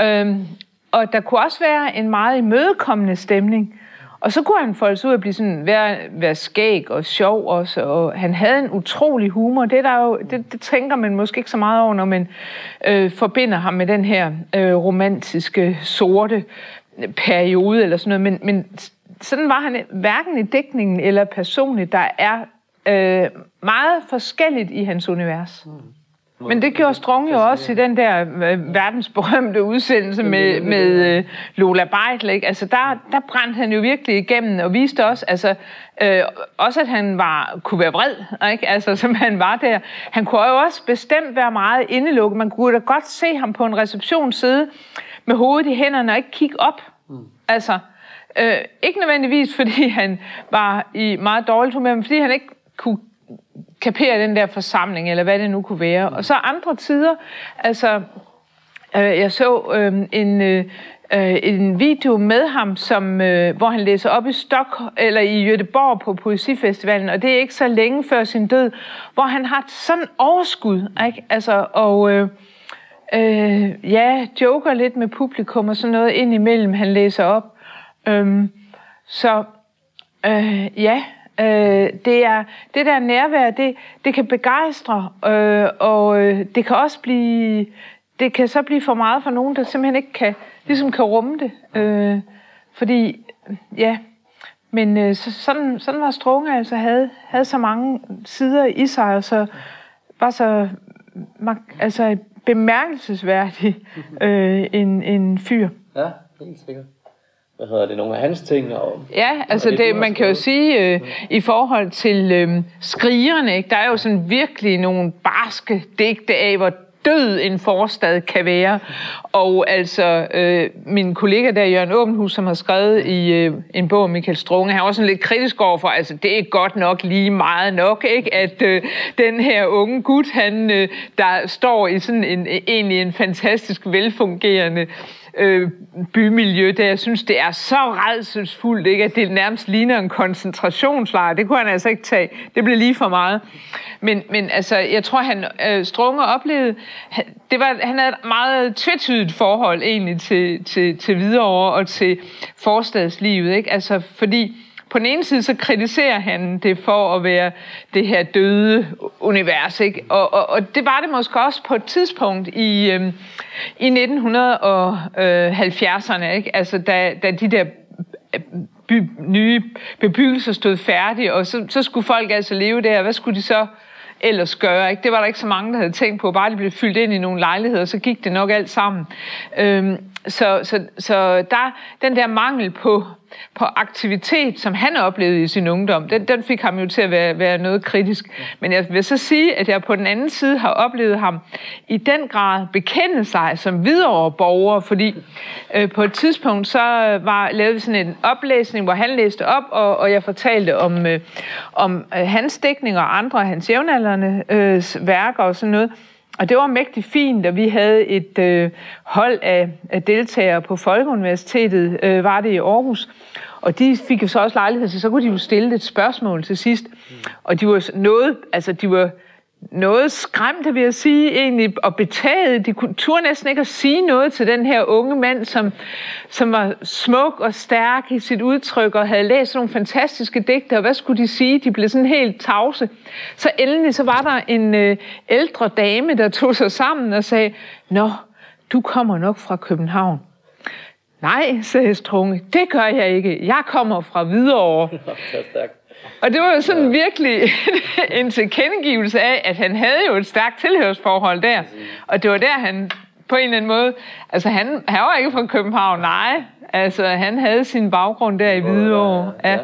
Øhm, og der kunne også være en meget imødekommende stemning. Og så kunne han folde sig ud og blive sådan, være, være skæg og sjov også, og han havde en utrolig humor. Det, der jo, det, det tænker man måske ikke så meget over, når man øh, forbinder ham med den her øh, romantiske, sorte periode eller sådan noget. Men, men sådan var han hverken i dækningen eller personligt. Der er øh, meget forskelligt i hans univers. Mm. Men det gjorde Strong jo også i den der øh, verdensberømte udsendelse med, med øh, Lola Beitel. Ikke? Altså der, der brændte han jo virkelig igennem og viste også, altså, øh, også at han var, kunne være vred, ikke? Altså, som han var der. Han kunne jo også bestemt være meget indelukket. Man kunne da godt se ham på en reception sidde med hovedet i hænderne og ikke kigge op. Mm. Altså, øh, ikke nødvendigvis fordi han var i meget dårligt humør, men fordi han ikke kunne kapere den der forsamling, eller hvad det nu kunne være. Og så andre tider, altså, øh, jeg så øhm, øh, en, øh, en video med ham, som, øh, hvor han læser op i Stok eller i Göteborg på Poesifestivalen, og det er ikke så længe før sin død, hvor han har sådan overskud, ikke? Altså, og øh, øh, ja, joker lidt med publikum og sådan noget ind imellem, han læser op. Øhm, så øh, ja, Øh, det er det der nærvær, det, det kan begejstre, øh, og øh, det kan også blive, det kan så blive for meget for nogen, der simpelthen ikke kan, ligesom kan rumme det. Øh, fordi, ja, men øh, så, sådan, sådan var Strunge altså, havde, havde så mange sider i sig, og så var så altså, bemærkelsesværdig øh, en, en fyr.
Ja, helt sikkert hvad hedder det, nogle af hans ting. Og,
ja, altså og det, det man kan jo sige øh, i forhold til øh, skrigerne, ikke? der er jo sådan virkelig nogle barske digte af, hvor død en forstad kan være. Og altså, øh, min kollega der, Jørgen Åbenhus, som har skrevet i øh, en bog om Michael Strunge, han var sådan lidt kritisk overfor, altså det er godt nok lige meget nok, ikke? at øh, den her unge gut, han, øh, der står i sådan en, egentlig en fantastisk velfungerende øh, øh, bymiljø, der jeg synes, det er så redselsfuldt, ikke? at det nærmest ligner en koncentrationslejr. Det kunne han altså ikke tage. Det blev lige for meget. Men, men altså, jeg tror, han øh, Strunge oplevede, det var, han havde et meget tvetydigt forhold egentlig til, til, til Hvidovre og til forstadslivet. Ikke? Altså, fordi på den ene side så kritiserer han det for at være det her døde univers, ikke? Og, og, og det var det måske også på et tidspunkt i, øh, i 1970'erne, ikke? Altså da, da de der by, nye bebyggelser stod færdige, og så, så skulle folk altså leve der. Hvad skulle de så ellers gøre. Ikke? Det var der ikke så mange, der havde tænkt på. Bare de blev fyldt ind i nogle lejligheder, så gik det nok alt sammen. Øhm, så, så, så der, den der mangel på, på aktivitet, som han oplevede i sin ungdom, den, den fik ham jo til at være, være noget kritisk. Men jeg vil så sige, at jeg på den anden side har oplevet ham i den grad bekende sig som videre borger, fordi øh, på et tidspunkt så var lavet sådan en oplæsning, hvor han læste op, og, og jeg fortalte om, øh, om øh, hans dækning og andre hans jævnaldrende øh, værker og sådan noget. Og det var mægtig fint, og vi havde et øh, hold af, af deltagere på Folkeuniversitetet, øh, var det i Aarhus. Og de fik jo så også lejlighed til, så kunne de jo stille et spørgsmål til sidst. Og de var noget, altså de var noget skræmte, vil jeg sige, egentlig, og betaget. De kunne turde næsten ikke at sige noget til den her unge mand, som, som var smuk og stærk i sit udtryk, og havde læst nogle fantastiske digte, og hvad skulle de sige? De blev sådan helt tavse. Så endelig så var der en øh, ældre dame, der tog sig sammen og sagde, Nå, du kommer nok fra København. Nej, sagde Strunge, det gør jeg ikke. Jeg kommer fra Hvidovre. Og det var jo sådan virkelig en tilkendegivelse af, at han havde jo et stærkt tilhørsforhold der. Og det var der, han på en eller anden måde... Altså, han, han var ikke fra København, nej. Altså, han havde sin baggrund der i Hvidovre. Ja. ja.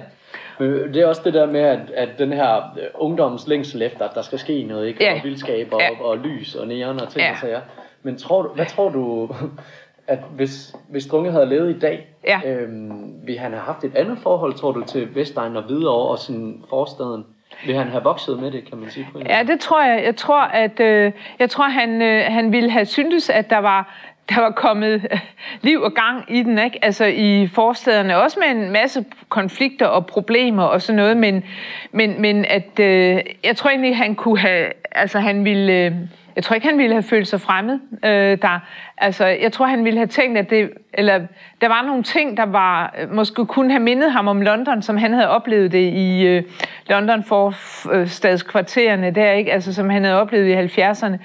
Det er også det der med, at, at den her øh, ungdommens længsel efter, at der skal ske noget, ikke? Ja. Og vildskab og, ja. og, og lys og neon og ting ja. og sager. Men tror du, hvad tror du, at hvis, hvis Drunge havde levet i dag, ja. øhm, ville han have haft et andet forhold, tror du, til Vestegn og Hvidovre og sådan forstaden? Vil han have vokset med det, kan man sige? På
ja, det tror jeg. Jeg tror, at øh, jeg tror, han, øh, han ville have syntes, at der var der var kommet øh, liv og gang i den, ikke? Altså i forstederne, også med en masse konflikter og problemer og sådan noget, men, men, men at øh, jeg tror egentlig, han kunne have, altså han ville, øh, jeg tror ikke, han ville have følt sig fremmed øh, der. Altså, jeg tror, han ville have tænkt, at det, eller der var nogle ting, der var, måske kunne have mindet ham om London, som han havde oplevet det i øh, London forstadskvartererne der, ikke? Altså, som han havde oplevet i 70'erne.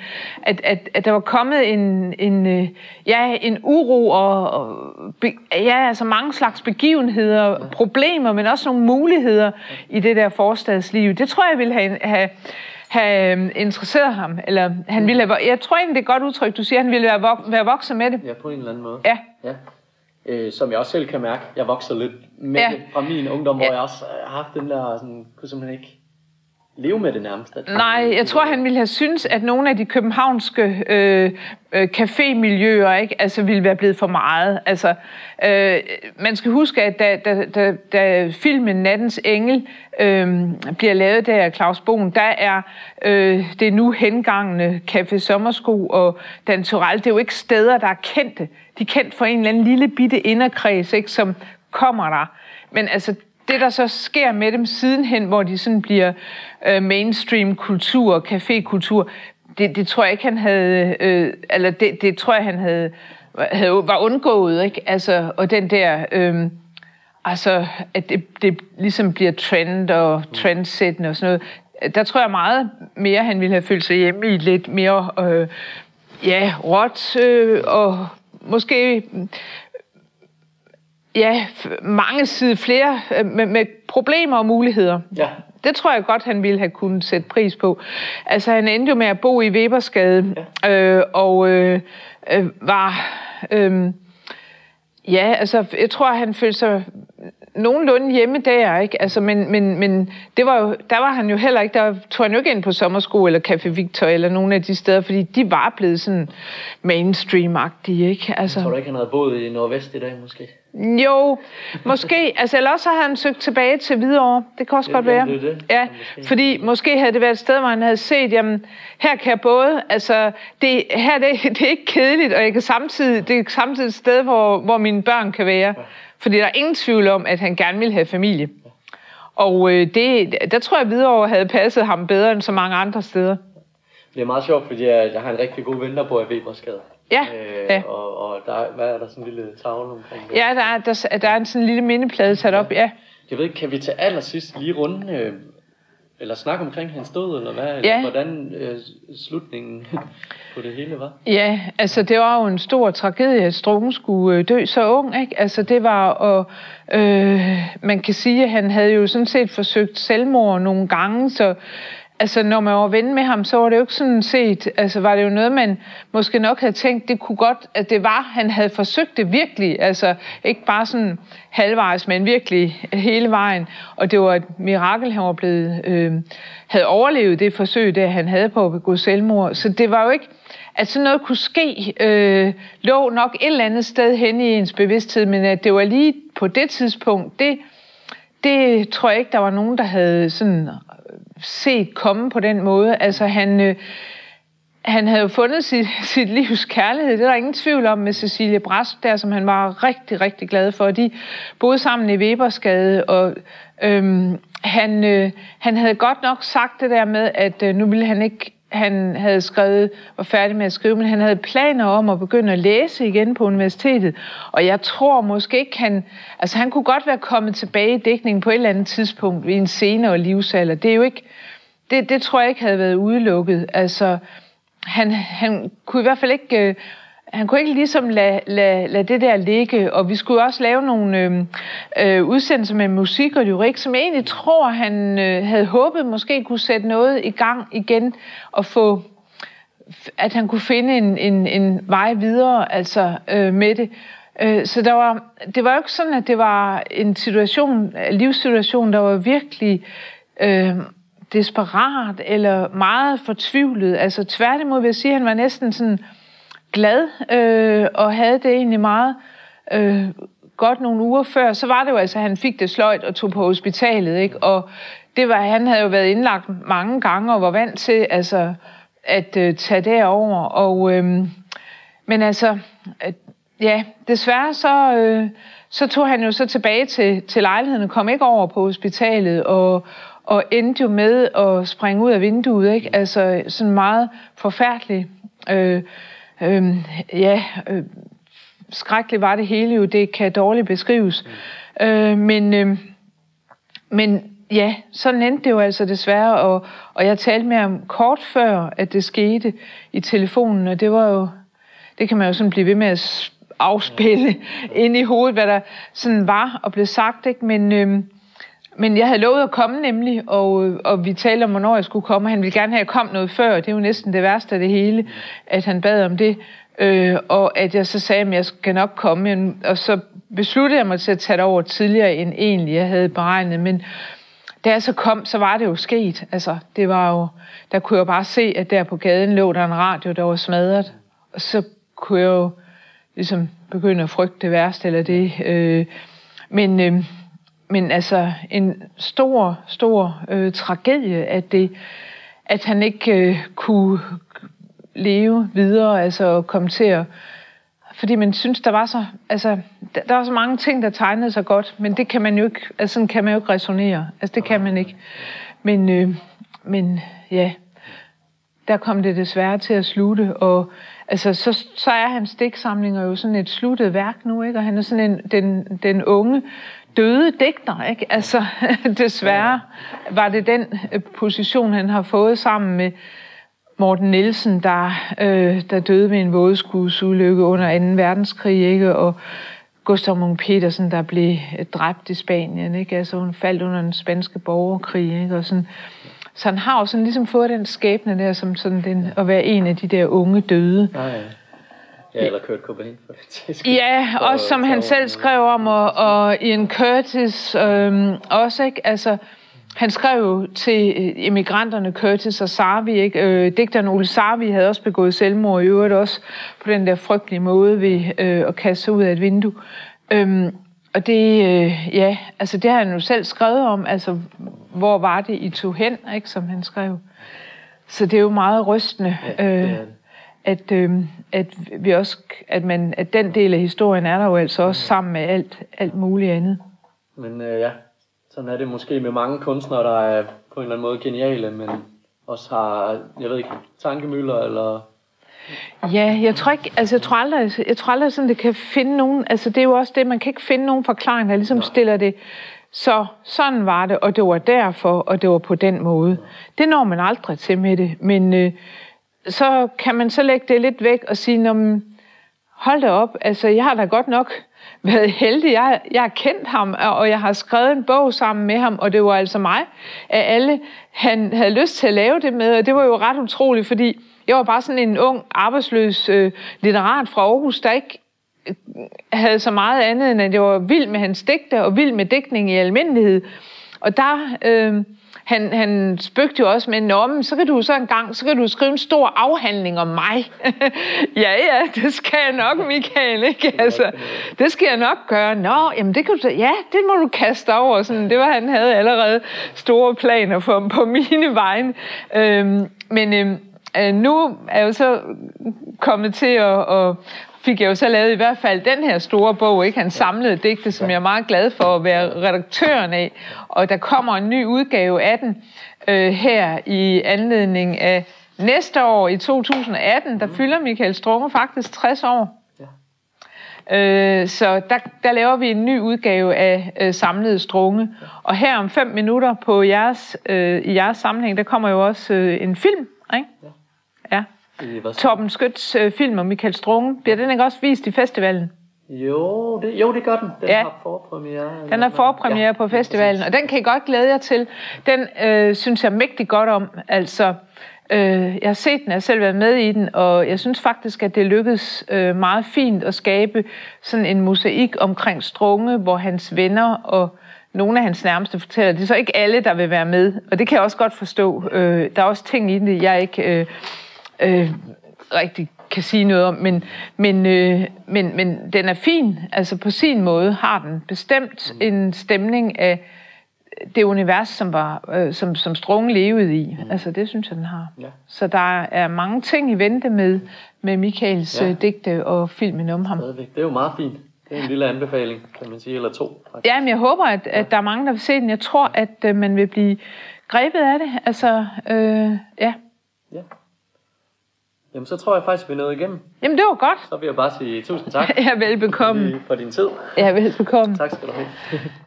At, at, at der var kommet en, en, øh, ja, en uro og, og be, ja, altså mange slags begivenheder, problemer, men også nogle muligheder i det der forstadsliv. Det tror jeg ville have, have have øhm, interesseret ham, eller han ville have, jeg tror egentlig, det er et godt udtryk, du siger, han ville være, vok- være vokset med det.
Ja, på en eller anden måde.
Ja.
ja. Øh, som jeg også selv kan mærke, jeg vokser lidt med ja. det fra min ungdom, ja. hvor jeg også har haft den der, sådan, kunne simpelthen ikke leve med det nærmest. At
Nej, jeg tror, han ville have synes, at nogle af de københavnske øh, øh, cafémiljøer ikke, altså, ville være blevet for meget. Altså, øh, man skal huske, at da, da, da, da filmen Nattens Engel øh, bliver lavet der af Claus Bogen, der er øh, det nu hengangne Café Sommersko og Dan Torell, det er jo ikke steder, der er kendte. De er kendt for en eller anden lille bitte inderkreds, ikke, som kommer der. Men altså, det, der så sker med dem sidenhen, hvor de sådan bliver øh, mainstream kultur, cafékultur, det, det tror jeg ikke, han havde, øh, eller det, det tror jeg, han havde, havde var undgået, ikke? Altså, og den der, øh, altså, at det, det ligesom bliver trend og trendsættende og sådan noget, der tror jeg meget mere, han ville have følt sig hjemme i lidt mere, øh, ja, råt, øh, og måske ja, mange side flere øh, med, med problemer og muligheder. Ja. Det tror jeg godt, han ville have kunnet sætte pris på. Altså, han endte jo med at bo i Webersgade, ja. øh, og øh, øh, var... Øh, ja, altså, jeg tror, han følte sig nogenlunde hjemme der, ikke? Altså, men, men, men det var jo, der var han jo heller ikke, der tog han jo ikke ind på sommersko eller Café Victor eller nogle af de steder, fordi de var blevet sådan mainstream-agtige, ikke? Altså,
jeg tror du ikke, han havde boet i Nordvest i dag, måske?
Jo, måske. Altså, eller også har han søgt tilbage til Hvidovre. Det kan også det, godt være. Det, det. Ja, måske. fordi måske havde det været et sted, hvor han havde set, jamen, her kan jeg både, altså, det, her det, det er ikke kedeligt, og jeg kan samtidig, det er samtidig et sted, hvor, hvor mine børn kan være. Ja. Fordi der er ingen tvivl om, at han gerne vil have familie. Og øh, det, der tror jeg, at Hvidovre havde passet ham bedre end så mange andre steder.
Det er meget sjovt, fordi jeg, jeg har en rigtig god ven, der bor i Webersgade.
Ja, øh, ja.
Og, og der, hvad er der sådan en lille tavle omkring det?
Ja, der er, der, der er en sådan en lille mindeplade sat op, ja.
Jeg ved ikke, kan vi til allersidst lige runde, øh, eller snakke omkring hans død, eller hvad? Ja. Eller hvordan øh, slutningen på det hele var?
Ja, altså det var jo en stor tragedie, at Strunge skulle øh, dø så ung, ikke? Altså det var, og øh, man kan sige, at han havde jo sådan set forsøgt selvmord nogle gange, så altså når man var ven med ham, så var det jo ikke sådan set, altså var det jo noget, man måske nok havde tænkt, det kunne godt, at det var, han havde forsøgt det virkelig, altså ikke bare sådan halvvejs, men virkelig hele vejen, og det var et mirakel, han var blevet, øh, havde overlevet det forsøg, der han havde på at begå selvmord, så det var jo ikke, at sådan noget kunne ske, øh, lå nok et eller andet sted hen i ens bevidsthed, men at det var lige på det tidspunkt, det, det tror jeg ikke, der var nogen, der havde sådan set komme på den måde. Altså han, øh, han havde jo fundet sit, sit livs kærlighed, det er der ingen tvivl om med Cecilie Brask der, som han var rigtig, rigtig glad for. De boede sammen i Weberskade, og øhm, han, øh, han havde godt nok sagt det der med, at øh, nu ville han ikke han havde skrevet, var færdig med at skrive, men han havde planer om at begynde at læse igen på universitetet. Og jeg tror måske ikke, han... Altså, han kunne godt være kommet tilbage i dækningen på et eller andet tidspunkt i en senere livsalder. Det er jo ikke... Det, det tror jeg ikke havde været udelukket. Altså, han, han kunne i hvert fald ikke... Øh, han kunne ikke ligesom lade, lade, lade det der ligge, og vi skulle også lave nogle øh, øh, udsendelser med musik og lyrik, som jeg egentlig tror, han øh, havde håbet måske kunne sætte noget i gang igen, og få, at han kunne finde en, en, en vej videre altså øh, med det. Øh, så der var, det var jo ikke sådan, at det var en situation, en livssituation, der var virkelig øh, desperat eller meget fortvivlet. Altså tværtimod vil jeg sige, at han var næsten sådan glad øh, og havde det egentlig meget øh, godt nogle uger før. Så var det jo altså, at han fik det sløjt og tog på hospitalet. Ikke? Og det var, han havde jo været indlagt mange gange og var vant til altså, at øh, tage derover. Og, øh, men altså, øh, ja, desværre så, øh, så tog han jo så tilbage til, til lejligheden og kom ikke over på hospitalet og, og endte jo med at springe ud af vinduet. Ikke? Altså sådan meget forfærdeligt. Øh, øh, ja, øh, skrækkeligt var det hele jo, det kan dårligt beskrives. Mm. Øh, men, øh, men ja, sådan endte det jo altså desværre, og, og jeg talte med ham kort før, at det skete i telefonen, og det var jo, det kan man jo sådan blive ved med at afspille ind i hovedet, hvad der sådan var og blev sagt, ikke? men... Øh, men jeg havde lovet at komme nemlig, og, og vi talte om, hvornår jeg skulle komme. Han ville gerne have, at jeg kom noget før. Det er jo næsten det værste af det hele, at han bad om det. Øh, og at jeg så sagde, at jeg skal nok komme. Og så besluttede jeg mig til at tage det over tidligere, end egentlig jeg havde beregnet. Men da jeg så kom, så var det jo sket. Altså, det var jo, der kunne jeg bare se, at der på gaden lå der en radio, der var smadret. Og så kunne jeg jo ligesom begynde at frygte det værste, eller det. Øh, men... Øh, men altså en stor, stor øh, tragedie, at, det, at han ikke øh, kunne leve videre, altså komme til at... Fordi man synes, der var så, altså, der, der var så mange ting, der tegnede sig godt, men det kan man jo ikke, altså sådan kan man jo ikke resonere. Altså det kan man ikke. Men, øh, men ja, der kom det desværre til at slutte, og altså, så, så er hans digtsamlinger jo sådan et sluttet værk nu, ikke? og han er sådan en, den, den unge, døde digter, ikke? Altså, desværre var det den øh, position, han har fået sammen med Morten Nielsen, der, øh, der døde ved en vådeskudsulykke under 2. verdenskrig, ikke? Og Gustav Munk Petersen, der blev dræbt i Spanien, ikke? Altså, hun faldt under den spanske borgerkrig, ikke? Og sådan, så han har jo sådan ligesom fået den skæbne der, som sådan den, at være en af de der unge døde.
Nej, ja. Eller Kurt Cobain for det
Ja, også som han selv skrev om, og, og Ian Curtis øhm, også, ikke? Altså, han skrev jo til emigranterne Curtis og Sarvi, ikke? Øh, digteren Ole Sarvi havde også begået selvmord i øvrigt også på den der frygtelige måde ved øh, at kaste sig ud af et vindue. Øhm, og det, øh, ja, altså det har han jo selv skrevet om, altså hvor var det, I tog hen, ikke, som han skrev. Så det er jo meget rystende. Ja, det er det at, øh, at vi også, at, man, at den del af historien er der jo altså også sammen med alt, alt muligt andet.
Men øh, ja, sådan er det måske med mange kunstnere, der er på en eller anden måde geniale, men også har, jeg ved ikke, tankemøller eller...
Ja, jeg tror ikke, altså jeg tror aldrig, jeg tror aldrig sådan, det kan finde nogen, altså det er jo også det, man kan ikke finde nogen forklaring, der ligesom stiller det, så sådan var det, og det var derfor, og det var på den måde. Det når man aldrig til med det, men øh, så kan man så lægge det lidt væk og sige, når hold da op, altså jeg har da godt nok været heldig. Jeg, jeg har kendt ham, og jeg har skrevet en bog sammen med ham, og det var altså mig af alle, han havde lyst til at lave det med, og det var jo ret utroligt, fordi jeg var bare sådan en ung, arbejdsløs øh, litterat fra Aarhus, der ikke øh, havde så meget andet, end at jeg var vild med hans digte, og vild med digtning i almindelighed. Og der... Øh, han, han spøgte jo også med, Nå, så kan du så en gang, så kan du skrive en stor afhandling om mig. ja, ja, det skal jeg nok, Michael, ikke? Altså, det skal jeg nok gøre. Nå, jamen det kan du, ja, det må du kaste over. Sådan, det var, han havde allerede store planer for, på mine vegne. Øhm, men øhm, øh, nu er jeg jo så kommet til at, at fik jeg jo så lavet i hvert fald den her store bog, ikke? Hans samlede digte, som jeg er meget glad for at være redaktøren af. Og der kommer en ny udgave af den øh, her i anledning af næste år i 2018. Der mm. fylder Michael Strunge faktisk 60 år. Øh, så der, der laver vi en ny udgave af øh, samlede strunge. Og her om fem minutter på jeres, øh, i jeres sammenhæng, der kommer jo også øh, en film. Ikke? Ja. ja. Torben Skøts øh, film om Michael Strunge, bliver den ikke også vist i festivalen?
Jo, det, jo, det gør den. Den ja. har forpremiere.
Den har forpremiere ja, på festivalen, og den kan I godt glæde jer til. Den øh, synes jeg mægtig godt om. Altså, øh, jeg har set den, jeg har selv været med i den, og jeg synes faktisk, at det lykkedes øh, meget fint at skabe sådan en mosaik omkring Strunge, hvor hans venner og nogle af hans nærmeste fortæller, det er så ikke alle, der vil være med, og det kan jeg også godt forstå. Øh, der er også ting i det, jeg ikke... Øh, øh, rigtig kan sige noget om, men, men, øh, men, men den er fin. Altså på sin måde har den bestemt mm. en stemning af det univers, som, var, øh, som, som Strunge levede i. Mm. Altså det synes jeg, den har. Ja. Så der er mange ting i vente med, med Michaels ja. Øh, digte og filmen om ham.
Det er jo meget fint. Det er en lille anbefaling, kan man sige, eller to.
Faktisk. Ja, men jeg håber, at, at der er mange, der vil se den. Jeg tror, at øh, man vil blive grebet af det. Altså, øh, ja. Ja.
Jamen, så tror jeg faktisk, vi nået igennem.
Jamen, det var godt.
Så vil jeg bare sige tusind tak.
ja, velbekomme.
For din tid.
Ja, velbekomme.
Tak skal du have.